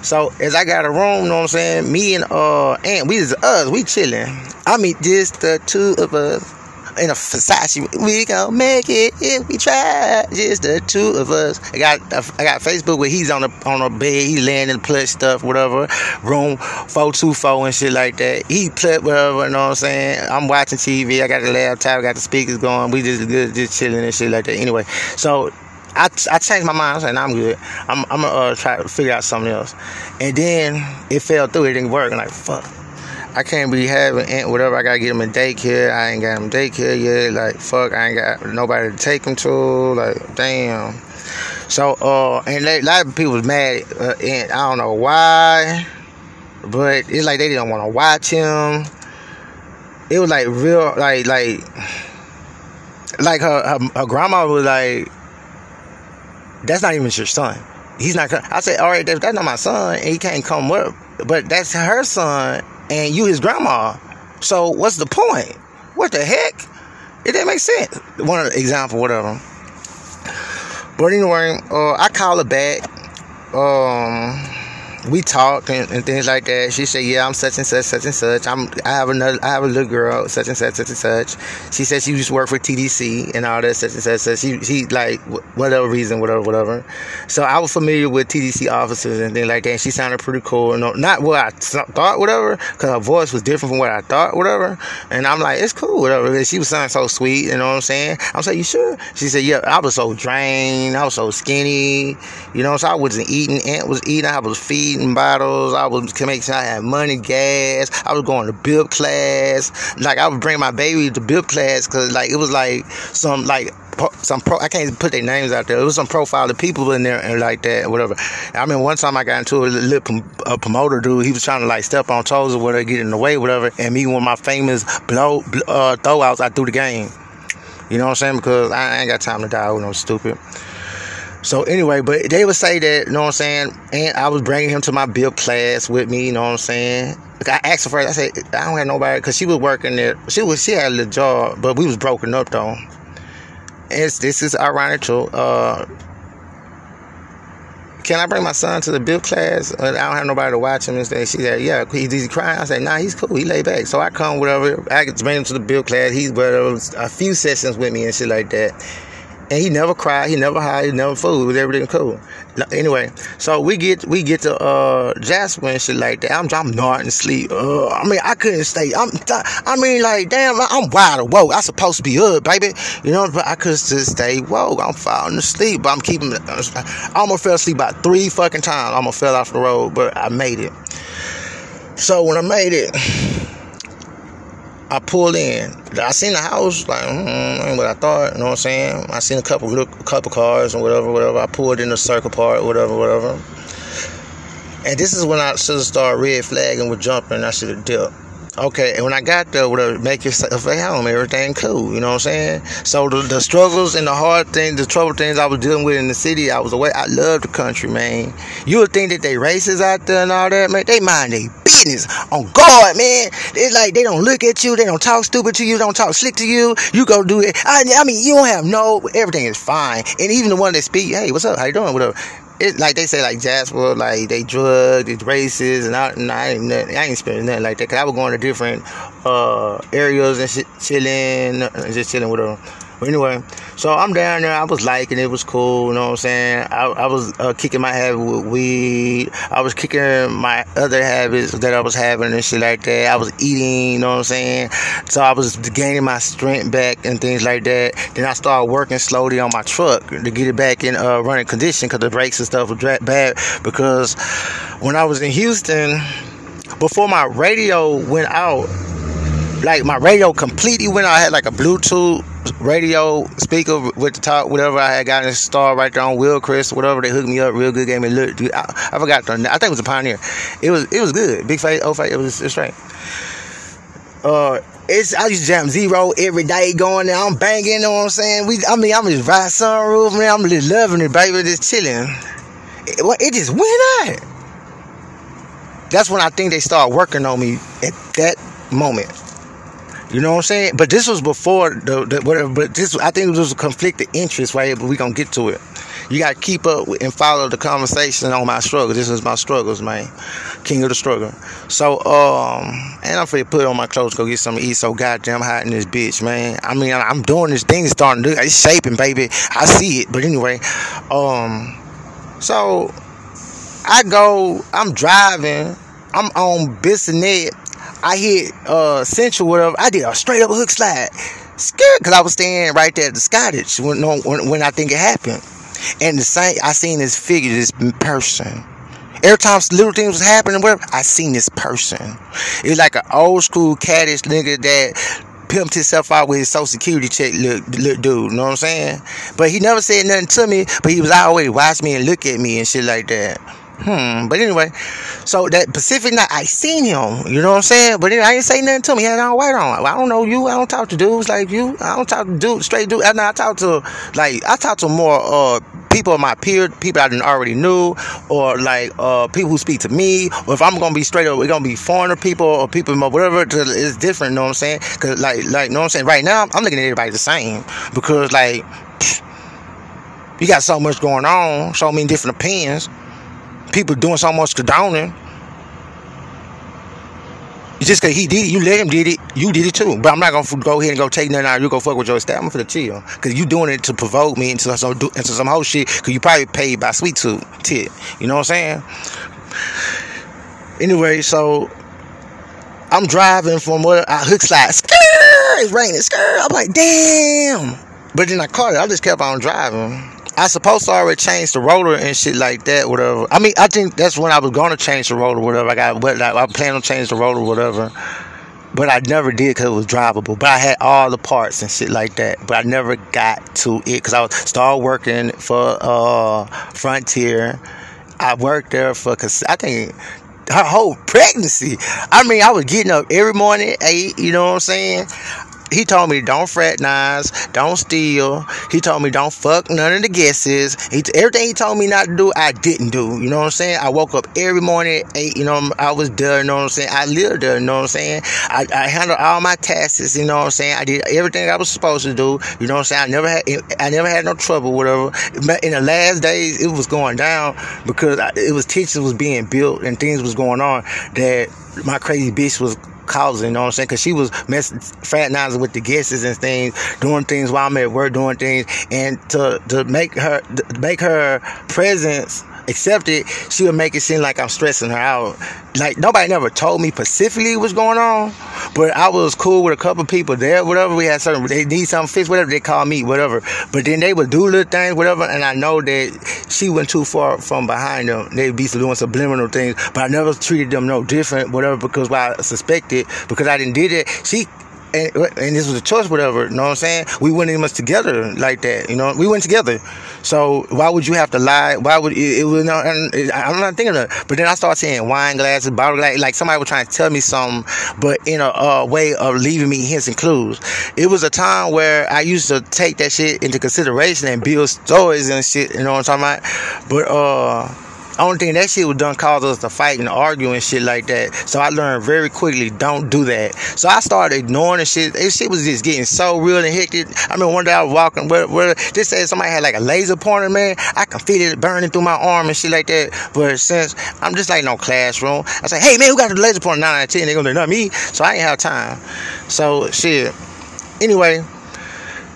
So as I got a room, you know what I'm saying? Me and uh Aunt, we just us, we chilling. I mean just the two of us in a Versace. We gonna make it if we try. Just the two of us. I got I got Facebook where he's on the on a bed. He laying in plush stuff, whatever. Room four two four and shit like that. He put whatever. You know what I'm saying? I'm watching TV. I got the laptop. I got the speakers going. We just good, just chilling and shit like that. Anyway, so I, I changed my mind. I said, I'm good. I'm, I'm gonna uh, try to figure out something else. And then it fell through. It didn't work. I'm like, fuck. I can't be having aunt whatever. I gotta get him in daycare. I ain't got him daycare yet. Like fuck, I ain't got nobody to take him to. Like damn. So uh, and a lot of people was mad, uh, and I don't know why, but it's like they didn't want to watch him. It was like real, like like like her, her, her grandma was like, "That's not even your son." He's not. I said, "All right, that's not my son, he can't come up." But that's her son, and you his grandma. So what's the point? What the heck? It didn't make sense. One example, whatever. But anyway, uh, I call it back. Um, we talked and, and, things like that. She said, "Yeah, I'm such and such, such and such. I'm I have another, I have a little girl, such and such, such and such." She said she used to work for TDC and all that, such and such. So she she like whatever reason, whatever, whatever. So I was familiar with TDC officers and things like that. And she sounded pretty cool, and uh, not what I thought, whatever, because her voice was different from what I thought, whatever. And I'm like, it's cool, whatever. She was sounding so sweet, you know what I'm saying? I'm saying, you sure? She said, yeah. I was so drained, I was so skinny, you know. So I wasn't eating. Aunt was eating. I was feeding bottles. I was making sure I had money, gas. I was going to build class. Like I would bring my baby to build class because like it was like some like some pro I can't put their names out there. It was some profile of people in there and like that, whatever. I mean, one time I got into a little a promoter dude. He was trying to like step on toes or whatever, get in the way, whatever. And me, with my famous blow uh, throwouts, I threw the game. You know what I'm saying? Because I ain't got time to die with no stupid. So anyway, but they would say that, you know what I'm saying? And I was bringing him to my build class with me, you know what I'm saying? Like I asked her first, I said, I don't have nobody, because she was working there. She was, she had a little job, but we was broken up though. And this is ironic too. Uh, can I bring my son to the build class? I don't have nobody to watch him and she said, yeah, he's, he crying. I said, nah, he's cool. He lay back. So I come, whatever. I bring him to the build class. He's whatever, a few sessions with me and shit like that and he never cried, he never hide, he never fooled, it was everything cool. Anyway, so we get we get to uh Jasper and shit like that. I'm I'm nodding sleep. Uh, I mean I couldn't stay. I'm I mean like damn I'm wide awake. I supposed to be up, baby. You know, but I could just stay woke. I'm falling asleep, but I'm keeping. I almost fell asleep about three fucking times. I almost fell off the road, but I made it. So when I made it. I pulled in. I seen the house, like, mm, ain't what I thought, you know what I'm saying? I seen a couple look, couple cars and whatever, whatever. I pulled in the circle part, whatever, whatever. And this is when I should have started red flagging with jumping. I should have dipped. Okay, and when I got there, would make yourself at home, everything cool, you know what I'm saying? So the, the struggles and the hard things, the trouble things I was dealing with in the city, I was away. I love the country, man. You would think that they racist out there and all that, man. They mind their business on God, man. It's like they don't look at you, they don't talk stupid to you, they don't talk slick to you. You go do it. I, I mean, you don't have no, everything is fine. And even the one that speak, hey, what's up? How you doing? Whatever it like they say like Jasper, like they drug, they racist, and I, and I ain't nothing, I ain't spending nothing like that. Cause I was going to different uh, areas and shit, chilling, just chilling with them. But anyway, so I'm down there. I was liking it. was cool. You know what I'm saying? I, I was uh, kicking my habit with weed. I was kicking my other habits that I was having and shit like that. I was eating. You know what I'm saying? So I was gaining my strength back and things like that. Then I started working slowly on my truck to get it back in uh, running condition because the brakes and stuff was bad. Because when I was in Houston, before my radio went out, like my radio completely went out. I had like a Bluetooth radio speaker with the top, whatever I had gotten installed right there on Will Chris, whatever they hooked me up real good, gave me a look. I, I forgot the, I think it was a Pioneer. It was it was good, big face, old face. It was, straight. Uh, it's I just jam zero every day going there. I'm banging, you know what I'm saying? We, I mean, I'm just riding sunroof, man. I'm just loving it, baby, just chilling. It, it just went out. That's when I think they start working on me at that moment. You know what I'm saying? But this was before the, the whatever. But this, I think, it was a conflict of interest right here. But we gonna get to it. You gotta keep up and follow the conversation on my struggles. This is my struggles, man. King of the struggle. So, um, and I'm finna put on my clothes, go get something to eat. So goddamn hot in this bitch, man. I mean, I'm doing this thing, starting to, it's shaping, baby. I see it. But anyway, um, so I go, I'm driving, I'm on Bissonnet I hit uh Central, whatever. I did a straight up hook slide. Scared because I was standing right there at the Scottish when, when, when I think it happened. And the same, I seen this figure, this person. Every time little things was happening, whatever, I seen this person. It was like an old school caddish nigga that pimped himself out with his social security check look, look dude, you know what I'm saying? But he never said nothing to me, but he was always watch me and look at me and shit like that. Hmm. But anyway, so that Pacific night, I seen him. You know what I'm saying? But I ain't say nothing to him. He had all white on. I don't know you. I don't talk to dudes like you. I don't talk to dudes, straight dudes. I I talk to like I talk to more uh people my peer, people I already knew, or like uh people who speak to me. Or if I'm gonna be straight up, we're gonna be foreigner people or people whatever. It's different. You know what I'm saying? Cause like like know what I'm saying. Right now, I'm looking at everybody the same because like. you got so much going on, so many different opinions people doing so much condoning. Just cause he did it, you let him did it, you did it too. But I'm not gonna go ahead and go take nothing out. You go fuck with your staff. I'm finna chill, cause you doing it to provoke me into some into some whole shit. Cause you probably paid by sweet tooth tit. You know what I'm saying? Anyway, so I'm driving from where I hook slide. Skr, it's raining. Skr. I'm like, damn. But then I caught it. I just kept on driving. I supposed to already change the roller and shit like that, whatever. I mean, I think that's when I was gonna change the roller, whatever. I got what like, I plan on changing the roller, whatever. But I never did because it was drivable. But I had all the parts and shit like that. But I never got to it because I was started working for uh, Frontier. I worked there for cause I think her whole pregnancy. I mean, I was getting up every morning eight. You know what I'm saying? He told me don't fraternize, don't steal. He told me don't fuck none of the guesses. He, everything he told me not to do, I didn't do. You know what I'm saying? I woke up every morning at eight. You know, I was there. You know what I'm saying? I lived there. You know what I'm saying? I, I handled all my tasks. You know what I'm saying? I did everything I was supposed to do. You know what I'm saying? I never had, I never had no trouble, whatever. But in the last days, it was going down because it was teachers was being built and things was going on that my crazy bitch was causing, you know what I'm saying? Because she was messing, fraternizing with the guests and things, doing things while I'm at work, doing things, and to to make her to make her presence accepted, she would make it seem like I'm stressing her out. Like nobody never told me specifically what's going on, but I was cool with a couple people there, whatever. We had certain they need something fixed, whatever they call me, whatever. But then they would do little things, whatever, and I know that she went too far from behind them. They'd be doing subliminal things, but I never treated them no different, whatever, because why I suspected because I didn't did it. She and, and this was a choice, whatever. You know what I'm saying? We went in much together like that. You know, we went together. So why would you have to lie? Why would it, it was no? I'm not thinking of. It. But then I started saying wine glasses, bottle glass, like somebody was trying to tell me something, but in a, a way of leaving me hints and clues. It was a time where I used to take that shit into consideration and build stories and shit. You know what I'm talking about? But uh only thing that shit was done caused us to fight and argue and shit like that. So I learned very quickly, don't do that. So I started ignoring the shit. This shit was just getting so real and hectic. I mean, one day I was walking where, where this said somebody had like a laser pointer, man. I can feel it burning through my arm and shit like that. But since I'm just like no classroom, I say, hey man, who got the laser pointer? 9 out of 10. They're gonna do not me. So I ain't have time. So shit. Anyway,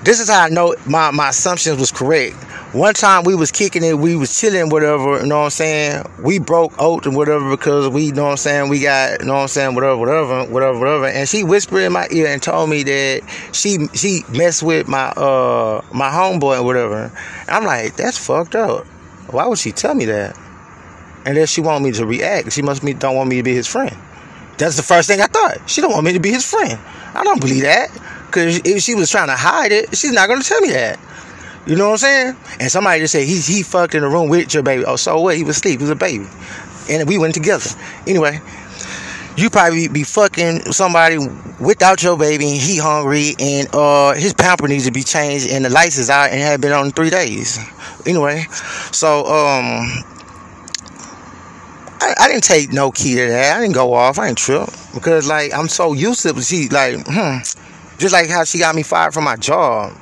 this is how I know my, my assumptions was correct one time we was kicking it, we was chilling, whatever, you know what I'm saying? We broke oath and whatever because we, you know what I'm saying, we got, you know what I'm saying, whatever, whatever, whatever, whatever. And she whispered in my ear and told me that she she messed with my uh my homeboy and whatever. And I'm like, that's fucked up. Why would she tell me that? And then she want me to react. She must be don't want me to be his friend. That's the first thing I thought. She don't want me to be his friend. I don't believe that. Cause if she was trying to hide it, she's not gonna tell me that. You know what I'm saying? And somebody just said he he fucked in the room with your baby. Oh, so what? He was asleep. He was a baby, and we went together. Anyway, you probably be fucking somebody without your baby, and he hungry, and uh his pamper needs to be changed, and the lights is out, and had been on three days. Anyway, so um. I, I, didn't take no key to that. I didn't go off. I didn't trip because like I'm so used to it. She like, hmm, just like how she got me fired from my job.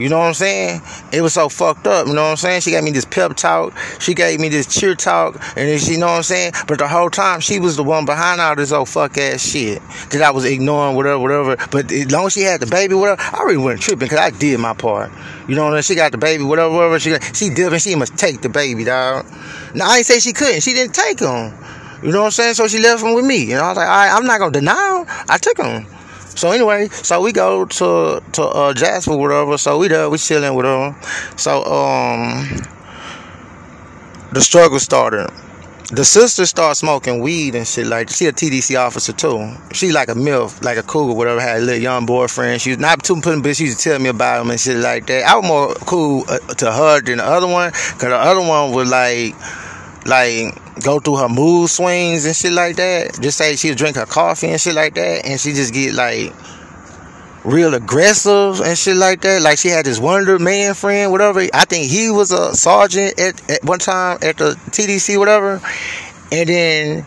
You know what I'm saying? It was so fucked up. You know what I'm saying? She gave me this pep talk. She gave me this cheer talk. And then she, you know what I'm saying? But the whole time, she was the one behind all this old fuck ass shit that I was ignoring, whatever, whatever. But as long as she had the baby, whatever, I really wasn't tripping because I did my part. You know what I'm saying? She got the baby, whatever, whatever. She, got, she and she must take the baby, dog. Now, I ain't say she couldn't. She didn't take him. You know what I'm saying? So she left him with me. And I was like, all right, I'm not going to deny him. I took him. So anyway, so we go to to uh, Jasper, whatever. So we there, we chilling with them. So um, the struggle started. The sister started smoking weed and shit like. She a TDC officer too. She like a milf, like a cougar, whatever. Had a little young boyfriend. She was not too putting, but she used to tell me about him and shit like that. I was more cool uh, to her than the other one, cause the other one was like like go through her mood swings and shit like that. Just say she'll drink her coffee and shit like that, and she just get like real aggressive and shit like that. Like she had this Wonder Man friend, whatever. I think he was a sergeant at, at one time at the TDC, whatever. And then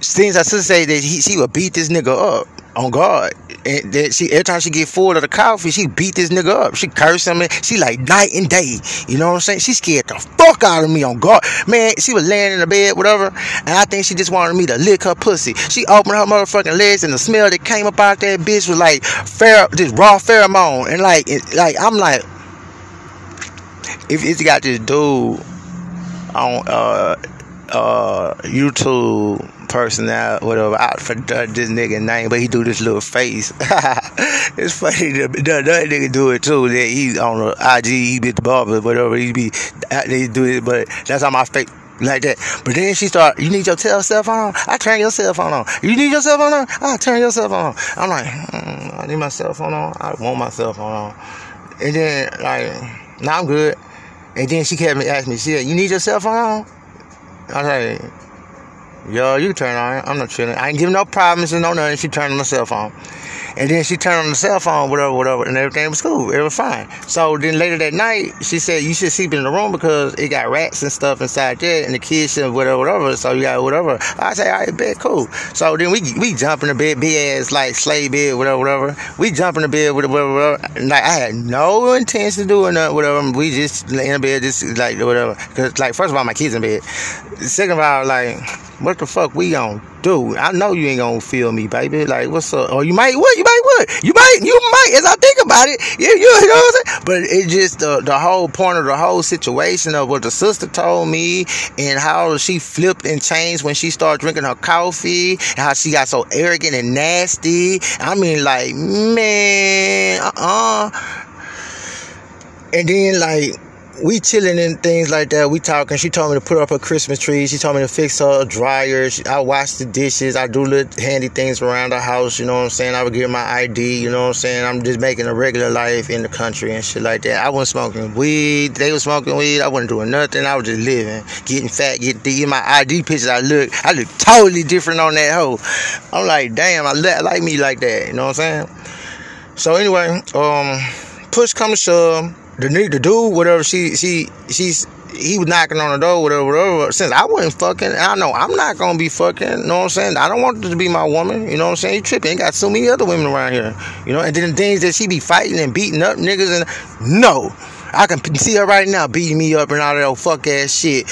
things I should say that he, she would beat this nigga up on guard. and she every time she get full of the coffee, she beat this nigga up. She curse him. She like night and day. You know what I'm saying? She scared the fuck out of me on guard. Man, she was laying in the bed, whatever, and I think she just wanted me to lick her pussy. She opened her motherfucking legs, and the smell that came up out that bitch was like fair, just raw pheromone, and like, it, like I'm like, if it's got this dude on uh uh YouTube person out, whatever, out for this nigga name, but he do this little face. it's funny. The, the, the nigga do it too. That he on the IG, he be the barber, whatever. He be they do it, but that's how my face like that. But then she start, you need your cell phone on? I turn your cell phone on. You need your cell phone on? I turn your cell phone on. I'm like, mm, I need my cell phone on. I want my cell phone on. And then like, now I'm good. And then she kept me asking me, she said, you need your cell phone on? I was like, Yo, you turn on. I'm not chilling. I ain't giving no problems and no nothing. She turned on the cell phone. And then she turned on the cell phone, whatever, whatever, and everything was cool. It was fine. So then later that night, she said, You should sleep in the room because it got rats and stuff inside there, and the kids should, whatever, whatever. So you got whatever. I say, All right, bed, cool. So then we we jump in the bed, big ass, like slave bed, whatever, whatever. We jump in the bed, whatever, whatever. Like, I had no intention of doing nothing, whatever. We just lay in the bed, just like, whatever. Because, like, first of all, my kids in bed. Second of all, like, what the fuck we gonna do? I know you ain't gonna feel me, baby. Like, what's up? Or oh, you might what? You might what? You might, you might, as I think about it. Yeah, you, you know what I'm saying? But it just, the, the whole point of the whole situation of what the sister told me and how she flipped and changed when she started drinking her coffee and how she got so arrogant and nasty. I mean, like, man, uh-uh. And then, like, we chilling and things like that. We talking. She told me to put up her Christmas tree. She told me to fix her dryer. She, I wash the dishes. I do little handy things around the house. You know what I'm saying? I would give my ID. You know what I'm saying? I'm just making a regular life in the country and shit like that. I wasn't smoking weed. They was smoking weed. I wasn't doing nothing. I was just living, getting fat, getting thick. my ID pictures, I look, I look totally different on that hoe. I'm like, damn, I like me like that. You know what I'm saying? So anyway, um, push come to shove the need to do whatever she she she's he was knocking on the door, whatever, whatever. Since I wasn't fucking, I know I'm not gonna be fucking. You know what I'm saying? I don't want her to be my woman. You know what I'm saying? You tripping? Ain't got so many other women around here. You know, and then the things that she be fighting and beating up niggas and no. I can see her right now beating me up and all that old fuck ass shit,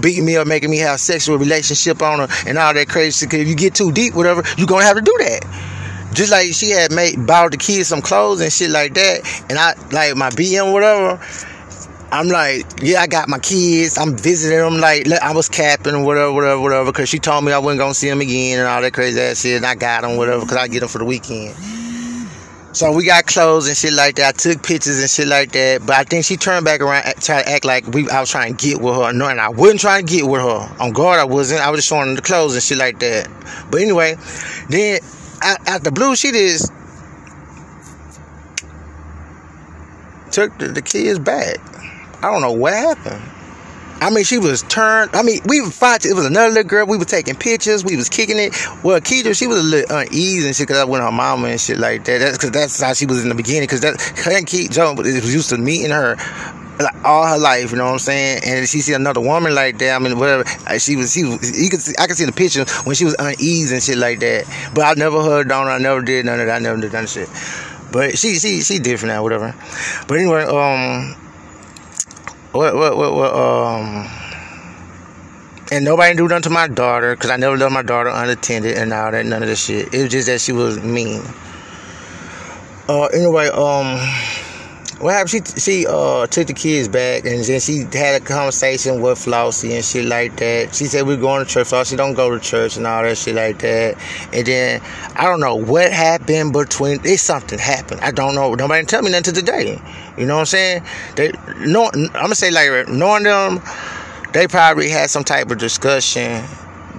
beating me up, making me have sexual relationship on her and all that crazy. Cause if you get too deep, whatever, you're gonna have to do that. Just like she had made bought the kids some clothes and shit like that, and I like my BM whatever. I'm like, yeah, I got my kids. I'm visiting them. Like, I was capping, whatever, whatever, whatever, because she told me I wasn't gonna see them again and all that crazy ass shit. And I got them, whatever, because I get them for the weekend. So we got clothes and shit like that. I took pictures and shit like that. But I think she turned back around, tried to act like we I was trying to get with her. No, and I wasn't trying to get with her. On guard, I wasn't. I was just showing her the clothes and shit like that. But anyway, then at the blue, she just took the, the kids back. I don't know what happened. I mean, she was turned. I mean, we were fighting. It was another little girl. We were taking pictures. We was kicking it. Well, Keisha, she was a little uneasy and shit because I went her mama and shit like that. That's because that's how she was in the beginning. Because that her and Keith Jones was used to meeting her like all her life, you know what I'm saying? And she see another woman like that, I mean, whatever. She was, she was, you could see, I could see the picture when she was uneasy and shit like that. But I never heard on I never did none of that, I never did none of shit. But she, she, she different now, whatever. But anyway, um, what, what, what, what, um, and nobody do nothing to my daughter because I never left my daughter unattended and all that, none of the shit. It was just that she was mean. Uh, anyway, um, what happened? She she uh took the kids back and then she had a conversation with Flossie and shit like that. She said we're going to church. Flossie don't go to church and all that shit like that. And then I don't know what happened between. It's something happened. I don't know. Nobody tell me nothing to today. You know what I'm saying? They no. I'm gonna say like knowing them, they probably had some type of discussion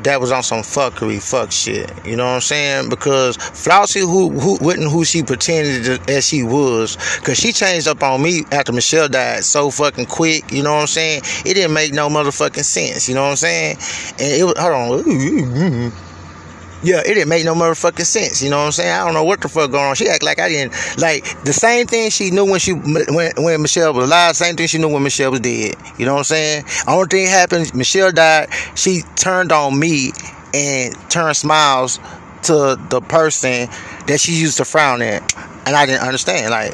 that was on some fuckery fuck shit. You know what I'm saying? Because Flossie who who wasn't who she pretended as she was, cause she changed up on me after Michelle died so fucking quick. You know what I'm saying? It didn't make no motherfucking sense. You know what I'm saying? And it was hold on. Yeah, it didn't make no motherfucking sense. You know what I'm saying? I don't know what the fuck going on. She act like I didn't like the same thing she knew when she when when Michelle was alive. Same thing she knew when Michelle was dead. You know what I'm saying? Only thing happened, Michelle died. She turned on me and turned smiles to the person that she used to frown at, and I didn't understand. Like,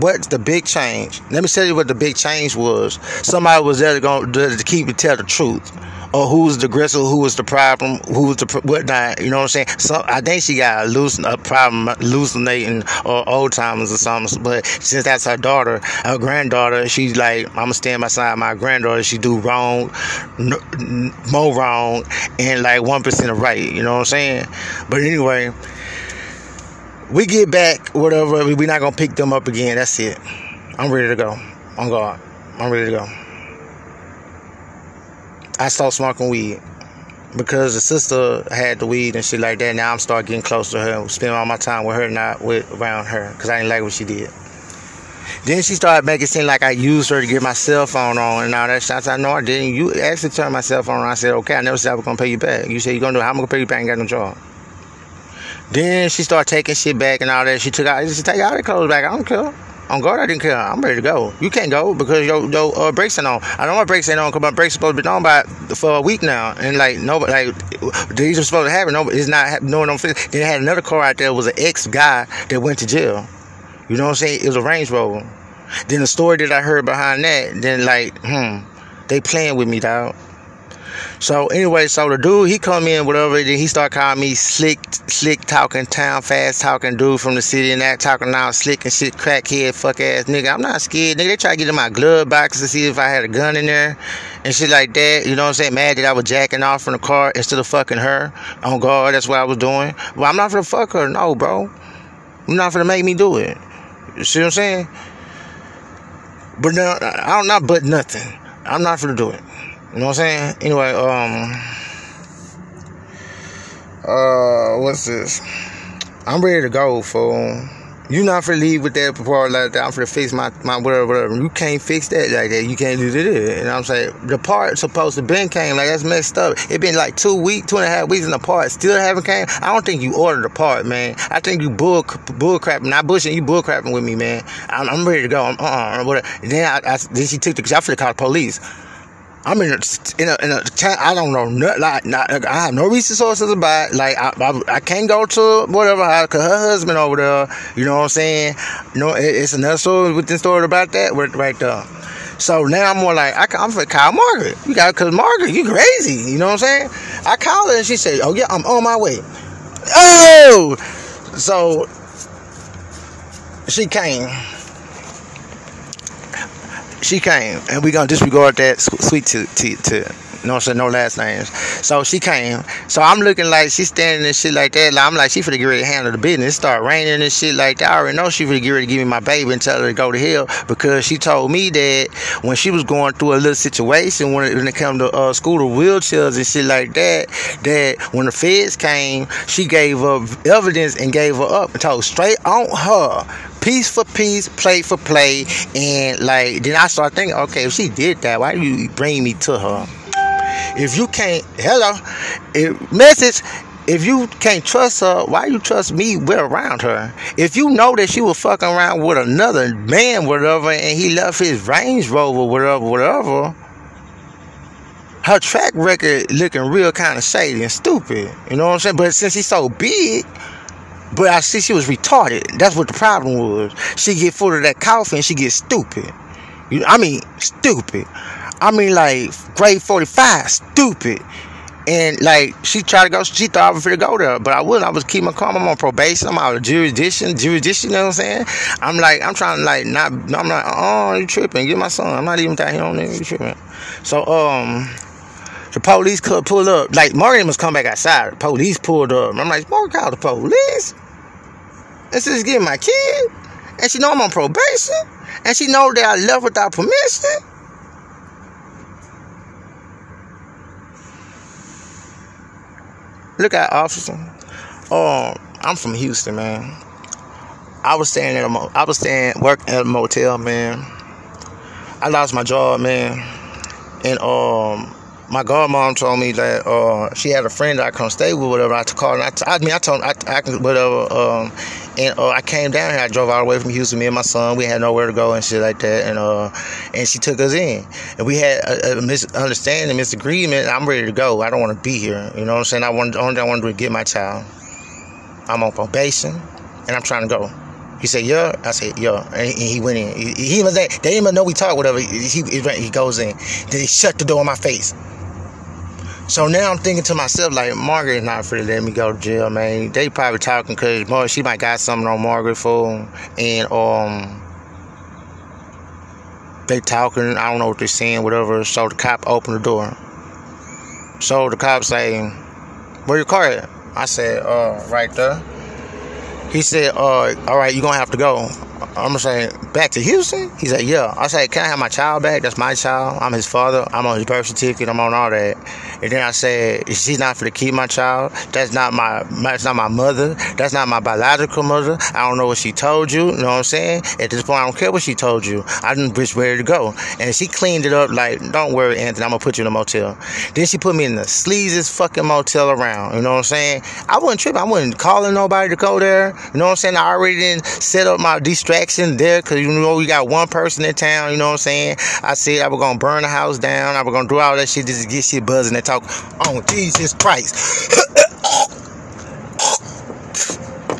what's the big change? Let me tell you what the big change was. Somebody was there to go to keep and tell the truth or who was the gristle? who was the problem, who was the whatnot. You know what I'm saying? So I think she got a, a problem hallucinating or old timers or something. But since that's her daughter, her granddaughter, she's like, I'm gonna stand beside my granddaughter. She do wrong, more wrong, and like one percent of right. You know what I'm saying? But anyway. We get back, whatever. We're not gonna pick them up again. That's it. I'm ready to go. On God. I'm ready to go. I stopped smoking weed because the sister had the weed and shit like that. Now I'm starting getting close to her, spending all my time with her, not with around her, because I didn't like what she did. Then she started making it seem like I used her to get my cell phone on and all that shit. I said, no, I didn't. You actually turned my cell phone on. I said, okay, I never said I was going to pay you back. You said you're going to do it. How am I going to pay you back? I ain't got no job. Then she started taking shit back and all that. She took out, she take all the clothes back. I don't care. On guard, I didn't care. I'm ready to go. You can't go because your your uh, brakes ain't on. I don't know my brakes ain't on because my brakes supposed to be on by for a week now, and like nobody like these are supposed to happen. Nobody it's not no no. Then they had another car out there was an ex guy that went to jail. You know what I'm saying? It was a Range Rover. Then the story that I heard behind that, then like, hmm, they playing with me, dog. So anyway, so the dude he come in whatever, then he start calling me slick, slick talking, town fast talking dude from the city and that talking now slick and shit, crackhead, fuck ass nigga. I'm not scared, nigga. They try to get in my glove box to see if I had a gun in there and shit like that. You know what I'm saying? Mad that I was jacking off from the car instead of fucking her. On guard, that's what I was doing. Well, I'm not for the fuck her, no, bro. I'm not to make me do it. You see what I'm saying? But no, I don't not but nothing. I'm not for to do it. You know what I'm saying? Anyway, um, uh, what's this? I'm ready to go, fool. You not for leave with that part like that. I'm for to fix my, my whatever, whatever. You can't fix that like that. You can't do that. And I'm saying the part supposed to been came like that's messed up. It been like two weeks, two and a half weeks in the part still haven't came. I don't think you ordered the part, man. I think you bull bull crapping, not bushing. You bull crapping with me, man. I'm, I'm ready to go. I'm uh, whatever. Then I, I then she took the. I feel call the police. I'm in a, in a, in a I don't know, not, like, not, I have no resources about. Like, I, I, I can't go to whatever, because her husband over there, you know what I'm saying? You know, it, it's another story with the story about that right there. So now I'm more like, I, I'm for call Margaret. You got, cause Margaret, you crazy. You know what I'm saying? I call her and she said, oh yeah, I'm on my way. Oh! So, she came she came, and we're gonna disregard that sweet to to, to no so no last names. So she came. So I'm looking like she's standing and shit like that. Like, I'm like she finna get ready to handle the business. It start raining and shit like that. I already know she finna get ready to give me my baby and tell her to go to hell because she told me that when she was going through a little situation when it, when it come to uh, school to wheelchairs and shit like that, that when the feds came, she gave up evidence and gave her up and told straight on her piece for piece, play for play, and like then I start thinking, okay, if she did that, why do you bring me to her? If you can't, hello, if, message. If you can't trust her, why you trust me? We're around her. If you know that she was fucking around with another man, whatever, and he left his Range Rover, whatever, whatever, her track record looking real kind of shady and stupid. You know what I'm saying? But since he's so big, but I see she was retarded. That's what the problem was. She get full of that coffee and she get stupid. You, I mean, stupid. I mean, like grade 45, stupid. And like she tried to go, she thought I was going to go there, but I wouldn't. I was keeping calm. I'm on probation. I'm out of jurisdiction, jurisdiction. You know what I'm saying? I'm like, I'm trying to like not. I'm like, oh, you tripping? Get my son. I'm not even down here on there. You tripping? So um, the police could pull up. Like Morgan must come back outside. The police pulled up. I'm like, Morgan called the police. This is getting my kid, and she know I'm on probation, and she know that I left without permission. Look at officer. Um, I'm from Houston, man. I was staying at a mo- I was staying work at a motel, man. I lost my job, man, and um, my godmom told me that uh, she had a friend that I come stay with, whatever. I called, and I, t- I mean, I told, I, I whatever, um, and uh, I came down here. I drove all the way from Houston. Me and my son, we had nowhere to go and shit like that. And uh, and she took us in, and we had a, a misunderstanding, misagreement. I'm ready to go. I don't want to be here. You know what I'm saying? I want only I want to get my child. I'm on probation, and I'm trying to go. He said, "Yeah." I said, "Yeah," and he, went in. He, he was. They didn't even know we talked. Whatever. He, he, he goes in. Then he shut the door in my face. So now I'm thinking to myself, like, Margaret not free to let me go to jail, man. They probably talking because she might got something on Margaret for, and um, they talking. I don't know what they're saying, whatever. So the cop opened the door. So the cop say, "Where your car at?" I said, "Uh, right there." He said, "Uh, all right, you're gonna have to go." I'm gonna say back to Houston. He said, "Yeah." I said, "Can I have my child back? That's my child. I'm his father. I'm on his birth certificate. I'm on all that." And then I said, "She's not for to keep my child. That's not my. That's not my mother. That's not my biological mother. I don't know what she told you. You know what I'm saying? At this point, I don't care what she told you. I didn't bitch ready to go." And she cleaned it up like, "Don't worry, Anthony. I'm gonna put you in a motel." Then she put me in the sleaziest fucking motel around. You know what I'm saying? I wasn't tripping. I wasn't calling nobody to go there. You know what I'm saying? I already didn't set up my distraction there because you know we got one person in town, you know what I'm saying? I said I was gonna burn the house down, I was gonna do all that shit just to get shit buzzing and talk on Jesus Christ.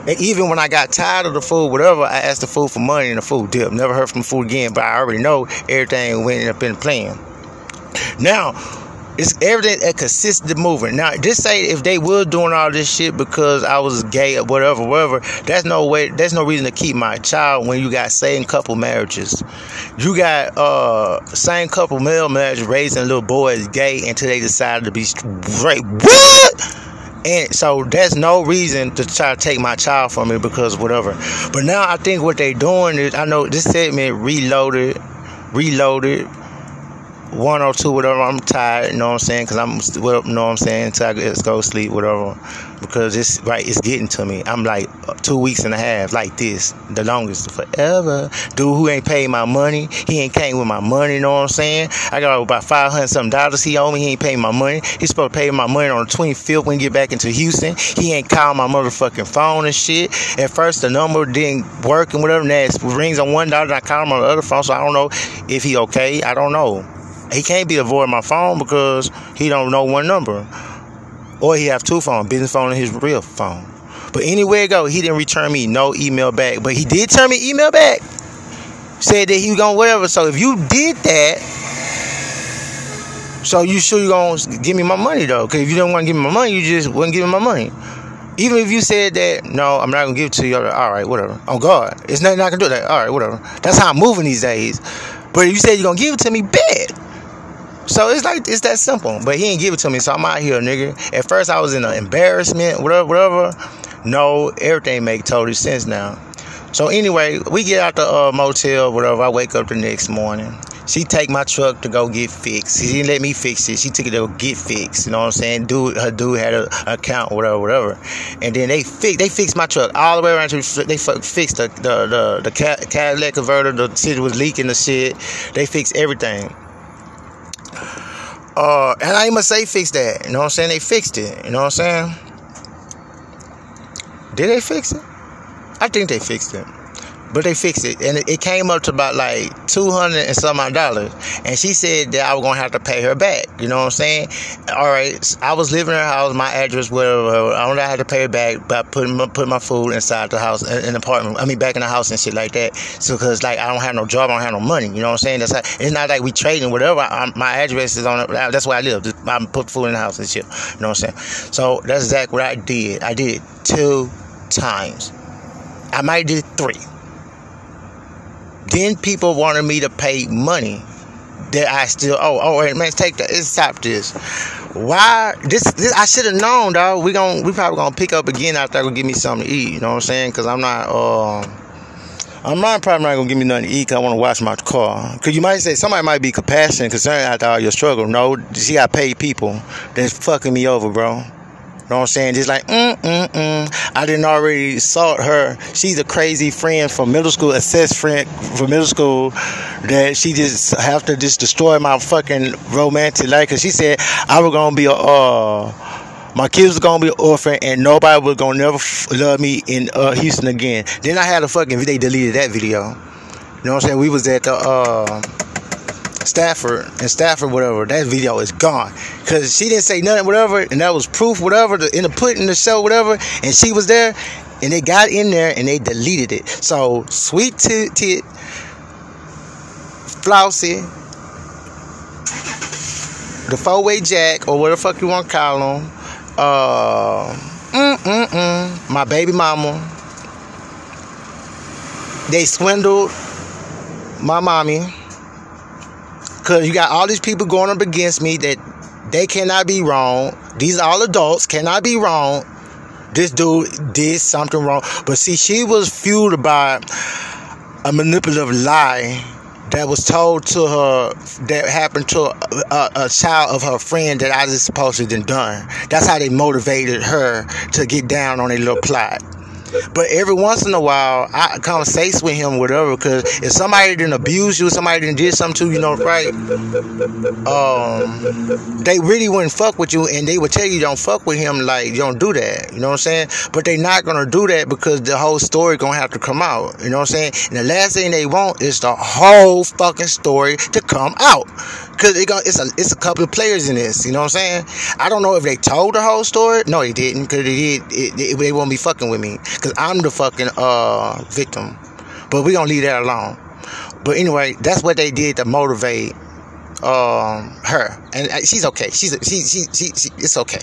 and even when I got tired of the food, whatever, I asked the food for money and the food dip. Never heard from the food again, but I already know everything went up in the plan. Now, it's everything that consistent moving. Now, just say if they were doing all this shit because I was gay or whatever, whatever, that's no way, there's no reason to keep my child when you got same couple marriages. You got uh same couple male marriages raising little boys gay until they decided to be straight. What? And so there's no reason to try to take my child from me because whatever. But now I think what they're doing is I know this segment reloaded, reloaded 102, whatever. I'm tired, you know what I'm saying? Because I'm, you know what I'm saying? Until I get, go sleep, whatever. Because it's, right, it's getting to me. I'm like uh, two weeks and a half, like this, the longest forever. Dude who ain't paid my money, he ain't came with my money, you know what I'm saying? I got about 500 something dollars he owe me, he ain't paying my money. He's supposed to pay my money on the 25th when he get back into Houston. He ain't called my motherfucking phone and shit. At first, the number didn't work and whatever. Next rings on one dollar, I call him on the other phone, so I don't know if he okay. I don't know. He can't be avoiding my phone because he don't know one number. Or he have two phones, business phone and his real phone. But anywhere it go, he didn't return me no email back. But he did turn me email back. Said that he was gonna whatever. So if you did that, so you sure you gonna give me my money though? Cause if you don't want to give me my money, you just wouldn't give me my money. Even if you said that, no, I'm not gonna give it to you. All right, whatever. Oh God, it's nothing I can do that. All right, whatever. That's how I'm moving these days. But if you said you're gonna give it to me, bet. So it's like it's that simple. But he ain't give it to me, so I'm out here, nigga. At first I was in an embarrassment, whatever, whatever. No, everything make total sense now. So anyway, we get out the uh, motel, whatever. I wake up the next morning. She take my truck to go get fixed. She didn't let me fix it. She took it to get fixed. You know what I'm saying? Dude, her dude had an account, whatever, whatever. And then they fix, they fixed my truck all the way around. To, they fixed the the the, the Cadillac converter. The shit was leaking. The shit. They fixed everything. Uh, and I must say fix that. You know what I'm saying? They fixed it. You know what I'm saying? Did they fix it? I think they fixed it but they fixed it, and it, came up to about like two hundred and some odd dollars. And she said that I was gonna have to pay her back. You know what I'm saying? All right, I was living in her house, my address, whatever. I only had to pay her back by putting my, putting my food inside the house, uh, in the apartment. I mean, back in the house and shit like that. So, cause like I don't have no job, I don't have no money. You know what I'm saying? That's how, it's not like we trading whatever. I, my address is on it. Uh, that's where I live. I put food in the house and shit. You know what I'm saying? So that's exactly what I did. I did two times. I might do three. Then people wanted me to pay money that I still oh oh wait man take that let's stop this. Why this, this I should have known dog. We gon' we probably gonna pick up again after I go give me something to eat. You know what I'm saying? Cause I'm not um. I'm not probably not gonna give me nothing to eat cause I wanna wash my car. Cause you might say somebody might be compassionate concerned after all your struggle. No, she got paid people that's fucking me over, bro know what I'm saying? Just like, mm, mm, mm. I didn't already saw her. She's a crazy friend from middle school, a cis friend from middle school that she just have to just destroy my fucking romantic life. Cause she said I was gonna be a, uh, My kids was gonna be orphan, and nobody was gonna never f- love me in uh, Houston again. Then I had a fucking they deleted that video. You know what I'm saying? We was at the uh, Stafford and Stafford, whatever. That video is gone because she didn't say nothing, whatever, and that was proof, whatever, in the put in the show, whatever. And she was there, and they got in there and they deleted it. So sweet tit, tit Flossie, the four way jack, or whatever the fuck you want to call them. Uh, mm, mm, mm, my baby mama. They swindled my mommy. Cause you got all these people going up against me that they cannot be wrong. These all adults, cannot be wrong. This dude did something wrong. But see, she was fueled by a manipulative lie that was told to her that happened to a, a, child of her friend that I just supposedly done. That's how they motivated her to get down on a little plot. But every once in a while, I converse with him, whatever. Because if somebody didn't abuse you, somebody didn't did something to you, you know, right? Um, they really wouldn't fuck with you, and they would tell you don't fuck with him, like you don't do that. You know what I'm saying? But they're not gonna do that because the whole story gonna have to come out. You know what I'm saying? And the last thing they want is the whole fucking story to come out. Cause it it's a it's a couple of players in this. You know what I'm saying? I don't know if they told the whole story. No, they didn't. Cause they did. It, it, they won't be fucking with me. Cause I'm the fucking uh victim. But we gonna leave that alone. But anyway, that's what they did to motivate um her, and uh, she's okay. She's she she she, she it's okay.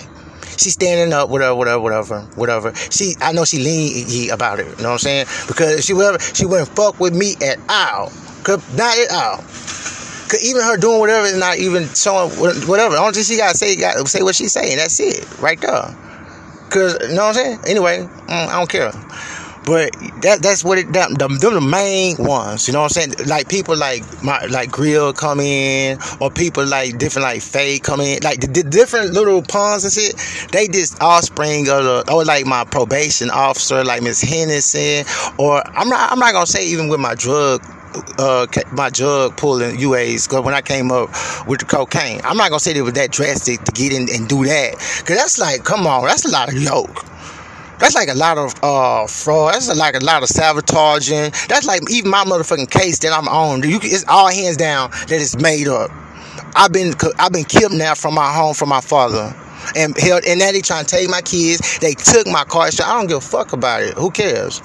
She's standing up, whatever, whatever, whatever, whatever. She, I know she lean about it. You know what I'm saying? Because she whatever, she wouldn't fuck with me at all. Cause not at all. Even her doing whatever is not even showing whatever. The only thing she gotta say, got say what she's saying. That's it, right there. Cause you know what I'm saying? Anyway, mm, I don't care. But that that's what it them, them, them the main ones, you know what I'm saying? Like people like my like Grill come in, or people like different like Faye come in, like the, the different little pawns and shit. They just offspring of or like my probation officer, like Miss Henderson, or I'm not I'm not gonna say even with my drug uh, my drug pulling UAs when I came up with the cocaine, I'm not gonna say it was that drastic to get in and do that because that's like, come on, that's a lot of yoke. That's like a lot of uh, fraud. That's like a lot of sabotaging. That's like even my motherfucking case that I'm on. You, it's all hands down that it's made up. I've been I've been kidnapped from my home from my father and held and now they trying to take my kids. They took my car. So I don't give a fuck about it. Who cares?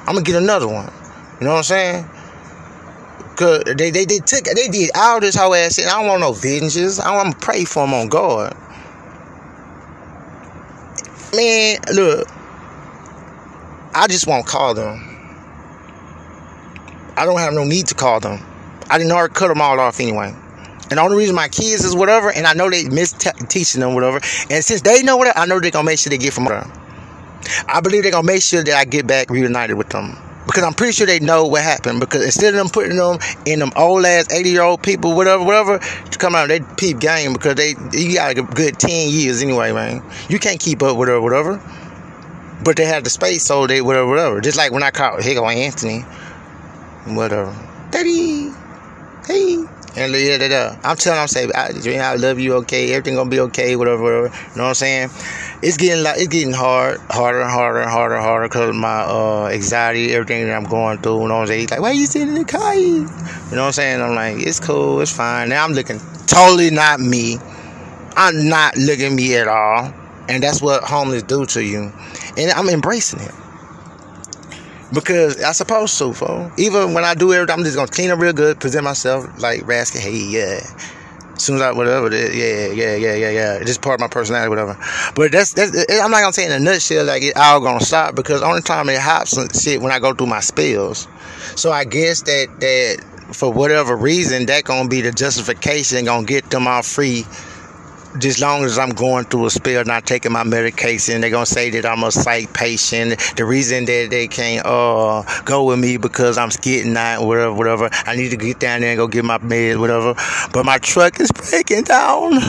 I'm gonna get another one. You know what I'm saying? Cause they, they, they took they did all this whole ass shit. I don't want no vengeance. I want to pray for them on God. Man, look. I just won't call them. I don't have no need to call them. I didn't already cut them all off anyway. And the only reason my kids is whatever, and I know they miss t- teaching them whatever. And since they know whatever, I know they're gonna make sure they get from them. I believe they're gonna make sure that I get back reunited with them because I'm pretty sure they know what happened. Because instead of them putting them in them old ass 80 year old people, whatever, whatever, come out, they peep game because they you got a good 10 years anyway, man. You can't keep up with her, whatever. But they have the space, so they whatever, whatever. Just like when I called Higo Anthony, whatever. Daddy, hey. And yeah, da, da. I'm telling I'm saying, I, I love you, okay, everything gonna be okay, whatever, whatever. You know what I'm saying? It's getting like it's getting hard, harder and harder and harder and harder because my uh, anxiety, everything that I'm going through. You know what I'm saying? He's like, why you sitting in the car? You know what I'm saying? I'm like, it's cool, it's fine. Now I'm looking totally not me. I'm not looking me at all, and that's what homeless do to you. And I'm embracing it because I supposed to, fo. Even when I do everything, I'm just gonna clean up real good, present myself like Raskin. Hey, yeah. As soon as I whatever, yeah, yeah, yeah, yeah, yeah. It's just part of my personality, whatever. But that's that's. Eh, I'm not gonna say in a nutshell like it all gonna stop because only time it hops and shit when I go through my spills. So I guess that that for whatever reason that gonna be the justification gonna get them all free just long as I'm going through a spell, not taking my medication, they're gonna say that I'm a psych patient. The reason that they can't uh go with me because I'm getting that whatever, whatever. I need to get down there and go get my med, whatever. But my truck is breaking down.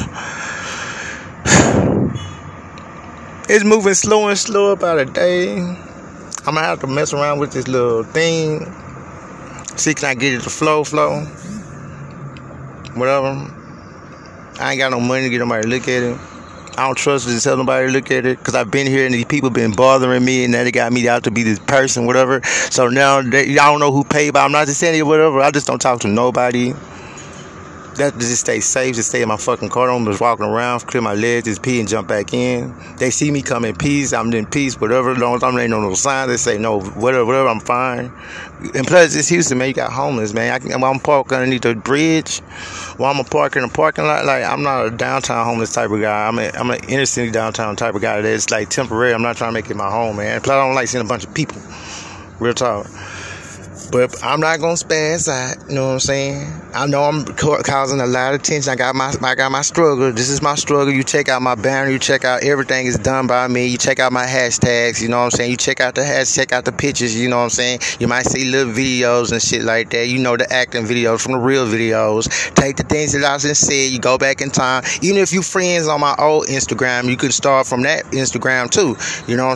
It's moving slow and slow about a day. I'm gonna have to mess around with this little thing. See can I get it to flow, flow. Whatever. I ain't got no money to get nobody to look at it. I don't trust to tell nobody to look at it because I've been here and these people been bothering me and now they got me out to be this person, whatever. So now they, I don't know who paid, but I'm not just saying it, whatever. I just don't talk to nobody that just stay safe, just stay in my fucking car. I'm just walking around, clear my legs, just pee and jump back in. They see me come in peace, I'm in peace, whatever. As long as I'm ain't no signs, they say no, whatever, whatever, I'm fine. And plus, it's Houston, man. You got homeless, man. I can, I'm parked underneath the bridge, while I'm a park in a parking lot. Like I'm not a downtown homeless type of guy. I'm a, I'm an inner city downtown type of guy. That's like temporary. I'm not trying to make it my home, man. Plus, I don't like seeing a bunch of people. Real talk. But I'm not gonna spaz out. You know what I'm saying? I know I'm causing a lot of tension. I got my I got my struggle. This is my struggle. You check out my banner. You check out everything is done by me. You check out my hashtags. You know what I'm saying? You check out the hashtags. Check out the pictures. You know what I'm saying? You might see little videos and shit like that. You know the acting videos from the real videos. Take the things that I just said. You go back in time. Even if you friends on my old Instagram, you could start from that Instagram too. You know what I'm saying?